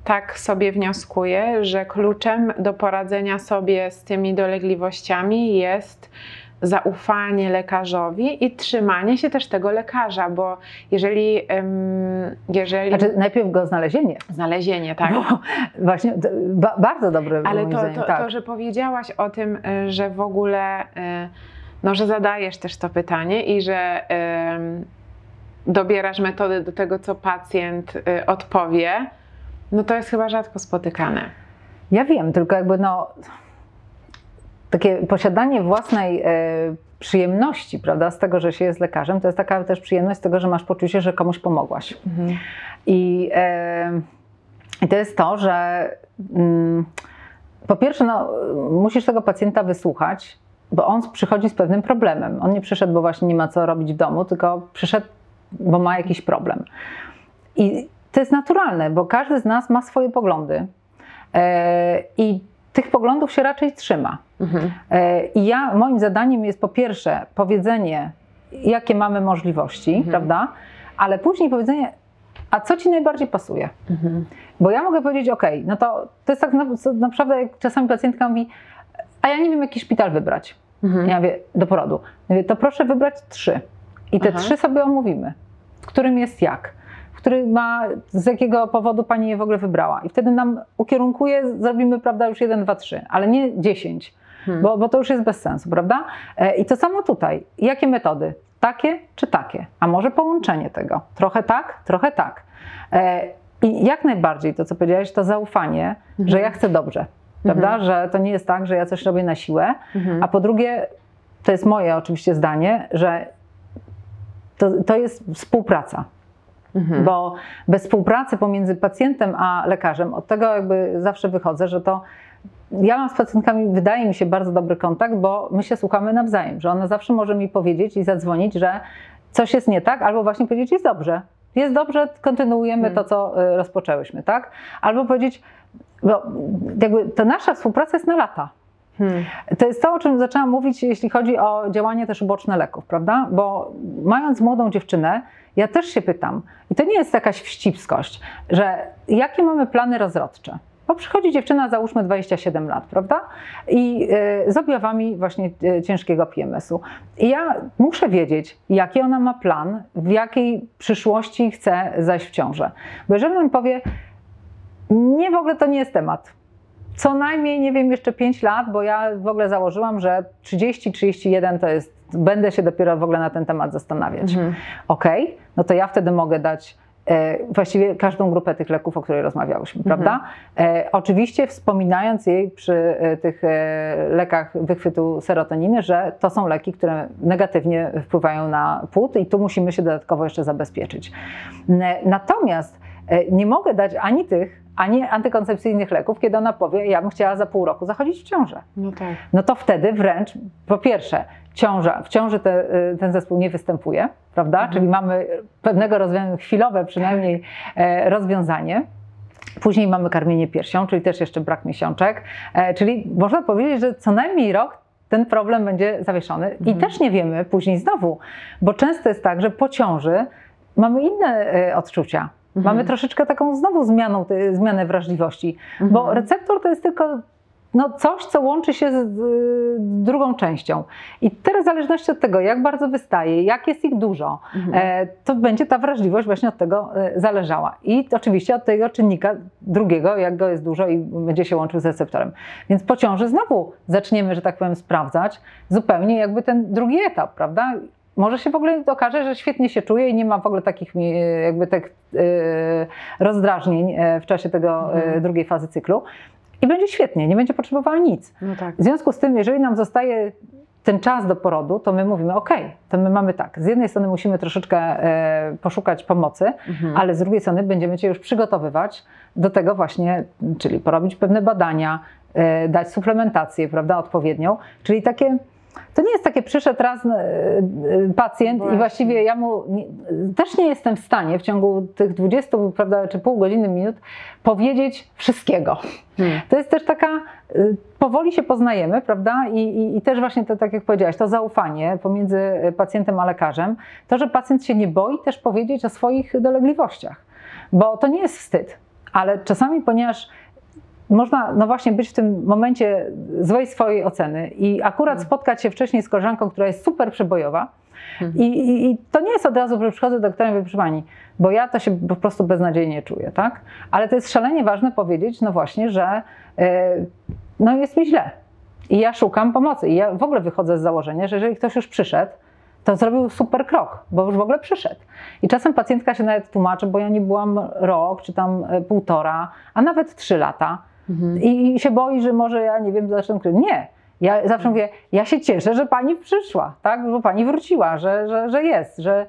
Speaker 1: tak sobie wnioskuję, że kluczem do poradzenia sobie z tymi dolegliwościami jest zaufanie lekarzowi i trzymanie się też tego lekarza, bo jeżeli, jeżeli
Speaker 2: Znaczy najpierw go znalezienie.
Speaker 1: znalezienie, tak,
Speaker 2: Bo właśnie ba, bardzo dobry
Speaker 1: Ale to,
Speaker 2: zdaniem,
Speaker 1: to,
Speaker 2: tak.
Speaker 1: to, że powiedziałaś o tym, y, że w ogóle, y, no, że zadajesz też to pytanie i że dobierasz metody do tego, co pacjent y, odpowie, no to jest chyba rzadko spotykane.
Speaker 2: Ja wiem, tylko jakby no takie posiadanie własnej e, przyjemności, prawda, z tego, że się jest lekarzem, to jest taka też przyjemność z tego, że masz poczucie, że komuś pomogłaś. I, e, i to jest to, że mm, po pierwsze, no, musisz tego pacjenta wysłuchać, bo on przychodzi z pewnym problemem. On nie przyszedł, bo właśnie nie ma co robić w domu, tylko przyszedł, bo ma jakiś problem. I to jest naturalne, bo każdy z nas ma swoje poglądy. E, I tych poglądów się raczej trzyma.
Speaker 1: Mhm.
Speaker 2: E, I ja, moim zadaniem jest po pierwsze powiedzenie, jakie mamy możliwości,
Speaker 1: Mhm.
Speaker 2: prawda? Ale później powiedzenie, a co ci najbardziej pasuje?
Speaker 1: Mhm.
Speaker 2: Bo ja mogę powiedzieć, ok, no to to jest tak naprawdę, jak czasami pacjentka mówi, a ja nie wiem, jaki szpital wybrać.
Speaker 1: Mhm.
Speaker 2: Ja mówię, do porodu. Ja mówię, to proszę wybrać trzy. I te
Speaker 1: Aha.
Speaker 2: trzy sobie omówimy. W którym jest jak. Który ma, z jakiego powodu pani je w ogóle wybrała. I wtedy nam ukierunkuje, zrobimy, prawda, już jeden, dwa, trzy, ale nie dziesięć,
Speaker 1: Hmm.
Speaker 2: bo, bo to już jest bez sensu, prawda? E, I to samo tutaj. Jakie metody? Takie czy takie? A może połączenie tego? Trochę tak, trochę tak. E, I jak najbardziej to, co powiedziałeś, to zaufanie, że ja chcę dobrze. Prawda? Że to nie jest tak, że ja coś robię na siłę,
Speaker 1: Mhm.
Speaker 2: a po drugie, to jest moje oczywiście zdanie, że to, to jest współpraca.
Speaker 1: Mhm.
Speaker 2: Bo bez współpracy pomiędzy pacjentem a lekarzem, od tego jakby zawsze wychodzę, że to ja mam z pacjentkami, wydaje mi się, bardzo dobry kontakt, bo my się słuchamy nawzajem, że ona zawsze może mi powiedzieć i zadzwonić, że coś jest nie tak, albo właśnie powiedzieć, jest dobrze. Jest dobrze, kontynuujemy
Speaker 1: Hmm.
Speaker 2: to, co y, rozpoczęłyśmy, tak? Albo powiedzieć, bo jakby ta nasza współpraca jest na lata.
Speaker 1: Hmm.
Speaker 2: To jest to, o czym zaczęłam mówić, jeśli chodzi o działanie też uboczne leków, prawda? Bo mając młodą dziewczynę, ja też się pytam, i to nie jest jakaś wścibskość, że jakie mamy plany rozrodcze? Bo przychodzi dziewczyna, załóżmy 27 lat, prawda? I y, z objawami właśnie y, ciężkiego PMS-u. I ja muszę wiedzieć, jaki ona ma plan, w jakiej przyszłości chce zajść w ciążę. Bo jeżeli on powie, nie w ogóle to nie jest temat, co najmniej, nie wiem, jeszcze 5 lat, bo ja w ogóle założyłam, że 30-31 to jest, będę się dopiero w ogóle na ten temat zastanawiać.
Speaker 1: Mhm.
Speaker 2: Ok, no to ja wtedy mogę dać e, właściwie każdą grupę tych leków, o której rozmawiałyśmy, prawda? E, oczywiście wspominając jej przy e, tych e, lekach wychwytu serotoniny, że to są leki, które negatywnie wpływają na płód i tu musimy się dodatkowo jeszcze zabezpieczyć. Natomiast e, nie mogę dać ani tych, ani antykoncepcyjnych leków, kiedy ona powie, ja bym chciała za pół roku zachodzić w ciążę
Speaker 1: No tak.
Speaker 2: no to wtedy wręcz, po pierwsze, ciąża, w ciąży te, y, ten zespół nie występuje, prawda?
Speaker 1: Mhm.
Speaker 2: Czyli mamy pewnego rozwiązania, chwilowe przynajmniej e, rozwiązanie. Później mamy karmienie piersią, czyli też jeszcze brak miesiączek. E, czyli można powiedzieć, że co najmniej rok ten problem będzie zawieszony. I
Speaker 1: Mhm.
Speaker 2: też nie wiemy później znowu, bo często jest tak, że po ciąży mamy inne e, odczucia.
Speaker 1: Mhm.
Speaker 2: Mamy troszeczkę taką znowu zmianą, te, zmianę wrażliwości, bo
Speaker 1: Mhm.
Speaker 2: receptor to jest tylko no, coś, co łączy się z, z drugą częścią. I teraz w zależności od tego, jak bardzo wystaje, jak jest ich dużo,
Speaker 1: Mhm.
Speaker 2: e, to będzie ta wrażliwość właśnie od tego e, zależała. I oczywiście od tego czynnika drugiego, jak go jest dużo i będzie się łączył z receptorem. Więc po ciąży znowu zaczniemy, że tak powiem, sprawdzać zupełnie jakby ten drugi etap, prawda? Może się w ogóle okaże, że świetnie się czuje i nie ma w ogóle takich jakby tak, e, rozdrażnień e, w czasie tego e,
Speaker 1: Mhm.
Speaker 2: drugiej fazy cyklu. I będzie świetnie, nie będzie potrzebowała nic.
Speaker 1: No tak.
Speaker 2: W związku z tym, jeżeli nam zostaje ten czas do porodu, to my mówimy, OK, to my mamy tak. Z jednej strony musimy troszeczkę e, poszukać pomocy,
Speaker 1: Mhm.
Speaker 2: ale z drugiej strony będziemy Cię już przygotowywać do tego właśnie, czyli porobić pewne badania, e, dać suplementację, prawda, odpowiednią. Czyli takie, to nie jest takie przyszedł raz e, e, pacjent
Speaker 1: Właśnie.
Speaker 2: i właściwie ja mu nie, też nie jestem w stanie w ciągu tych 20, prawda, czy pół godziny, minut powiedzieć wszystkiego.
Speaker 1: Hmm.
Speaker 2: To jest też taka, y, powoli się poznajemy, prawda? I, i, i też właśnie to, tak jak powiedziałaś, to zaufanie pomiędzy pacjentem a lekarzem, to, że pacjent się nie boi też powiedzieć o swoich dolegliwościach, bo to nie jest wstyd, ale czasami, ponieważ można, no właśnie, być w tym momencie złej swojej oceny i akurat
Speaker 1: Mhm.
Speaker 2: spotkać się wcześniej z koleżanką, która jest super przebojowa,
Speaker 1: Mhm.
Speaker 2: i, i, I to nie jest od razu, że przychodzę do doktora i mówię, pani, bo ja to się po prostu beznadziejnie czuję, tak? Ale to jest szalenie ważne powiedzieć, no właśnie, że e, no jest mi źle i ja szukam pomocy. I ja w ogóle wychodzę z założenia, że jeżeli ktoś już przyszedł, to zrobił super krok, bo już w ogóle przyszedł. I czasem pacjentka się nawet tłumaczy, bo ja nie byłam rok, czy tam e, półtora, a nawet trzy lata
Speaker 1: Mhm.
Speaker 2: i, i się boi, że może ja nie wiem, zacznę kryć. Nie. Ja zawsze mówię, ja się cieszę, że pani przyszła, tak? Bo pani wróciła, że, że, że jest, że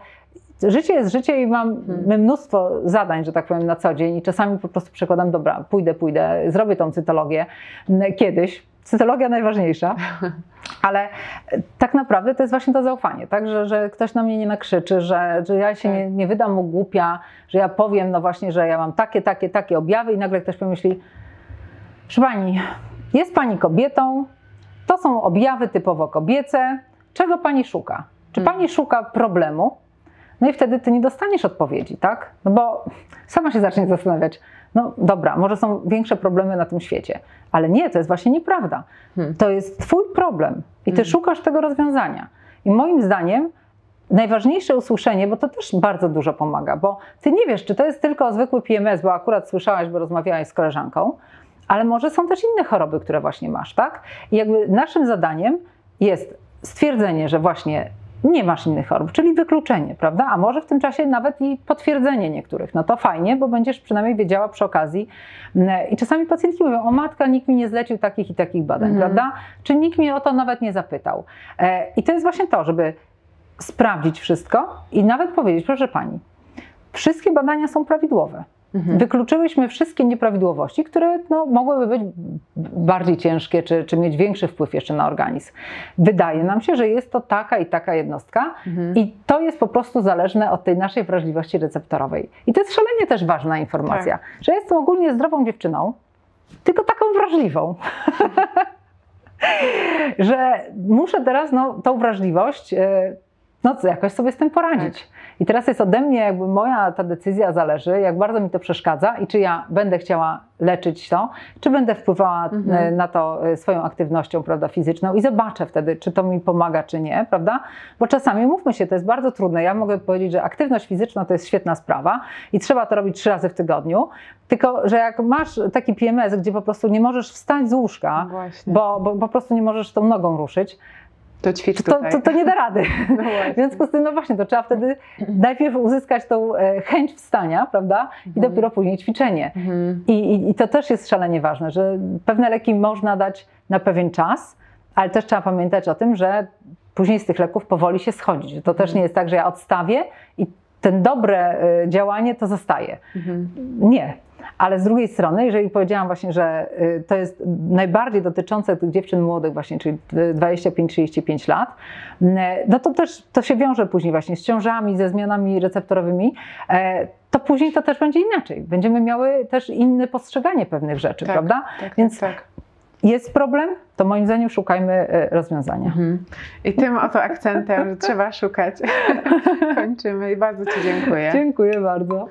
Speaker 2: życie jest życie i mam
Speaker 1: Hmm.
Speaker 2: mnóstwo zadań, że tak powiem, na co dzień i czasami po prostu przekładam, dobra, pójdę, pójdę, zrobię tą cytologię kiedyś. Cytologia najważniejsza, ale e, tak naprawdę to jest właśnie to zaufanie, tak? że, że ktoś na mnie nie nakrzyczy, że, że ja się
Speaker 1: Tak.
Speaker 2: nie, nie wydam mu głupia, że ja powiem, no właśnie, że ja mam takie, takie, takie objawy i nagle ktoś pomyśli, Proszę Pani, jest Pani kobietą, to są objawy typowo kobiece. Czego Pani szuka? Czy
Speaker 1: Hmm.
Speaker 2: Pani szuka problemu? No i wtedy Ty nie dostaniesz odpowiedzi, tak? No bo sama się zacznie zastanawiać, no dobra, może są większe problemy na tym świecie, ale nie, to jest właśnie nieprawda.
Speaker 1: Hmm.
Speaker 2: To jest Twój problem i Ty
Speaker 1: Hmm.
Speaker 2: szukasz tego rozwiązania. I moim zdaniem najważniejsze usłyszenie, bo to też bardzo dużo pomaga, bo Ty nie wiesz, czy to jest tylko zwykły PMS, bo akurat słyszałaś, bo rozmawiałaś z koleżanką, ale może są też inne choroby, które właśnie masz, tak? I jakby naszym zadaniem jest stwierdzenie, że właśnie nie masz innych chorób, czyli wykluczenie, prawda? A może w tym czasie nawet i potwierdzenie niektórych. No to fajnie, bo będziesz przynajmniej wiedziała przy okazji. Mm, I czasami pacjentki mówią, o matka, nikt mi nie zlecił takich i takich badań,
Speaker 1: Mhm.
Speaker 2: prawda? Czy nikt mnie o to nawet nie zapytał. E, I to jest właśnie to, żeby sprawdzić wszystko i nawet powiedzieć, proszę pani, wszystkie badania są prawidłowe.
Speaker 1: Mhm.
Speaker 2: Wykluczyłyśmy wszystkie nieprawidłowości, które no, mogłyby być bardziej ciężkie, czy, czy mieć większy wpływ jeszcze na organizm. Wydaje nam się, że jest to taka i taka jednostka,
Speaker 1: Mhm.
Speaker 2: i to jest po prostu zależne od tej naszej wrażliwości receptorowej. I to jest szalenie też ważna informacja, że jestem ogólnie zdrową dziewczyną, tylko taką wrażliwą. że muszę teraz no, tą wrażliwość e, no, jakoś sobie z tym poradzić. I teraz jest ode mnie, jakby moja ta decyzja zależy, jak bardzo mi to przeszkadza i czy ja będę chciała leczyć to, czy będę wpływała
Speaker 1: Mhm.
Speaker 2: e, na to e, swoją aktywnością prawda, fizyczną i zobaczę wtedy, czy to mi pomaga, czy nie, prawda? Bo czasami, mówmy się, to jest bardzo trudne. Ja mogę powiedzieć, że aktywność fizyczna to jest świetna sprawa i trzeba to robić trzy razy w tygodniu, tylko że jak masz taki PMS, gdzie po prostu nie możesz wstać z łóżka,
Speaker 1: Właśnie.
Speaker 2: bo, bo po prostu nie możesz tą nogą ruszyć,
Speaker 1: to ćwicz
Speaker 2: to, to, to nie da rady.
Speaker 1: No.
Speaker 2: W związku z tym, no właśnie, to trzeba wtedy najpierw uzyskać tą e, chęć wstania, prawda? I
Speaker 1: Mhm.
Speaker 2: dopiero później ćwiczenie.
Speaker 1: Mhm.
Speaker 2: I, i, I to też jest szalenie ważne, że pewne leki można dać na pewien czas, ale też trzeba pamiętać o tym, że później z tych leków powoli się schodzić. To też
Speaker 1: Mhm.
Speaker 2: nie jest tak, że ja odstawię i ten dobre e, działanie to zostaje.
Speaker 1: Mhm.
Speaker 2: Nie. Ale z drugiej strony, jeżeli powiedziałam właśnie, że y, to jest najbardziej dotyczące tych dziewczyn młodych właśnie, czyli 25-35 lat, y, no to też to się wiąże później właśnie z ciążami, ze zmianami receptorowymi, e, to później to też będzie inaczej. Będziemy miały też inne postrzeganie pewnych rzeczy,
Speaker 1: Tak,
Speaker 2: prawda?
Speaker 1: Tak,
Speaker 2: Więc
Speaker 1: tak, tak.
Speaker 2: jest problem, to moim zdaniem szukajmy e, rozwiązania.
Speaker 1: Mhm. I tym oto akcentem, że trzeba szukać. Kończymy i bardzo Ci dziękuję.
Speaker 2: Dziękuję bardzo.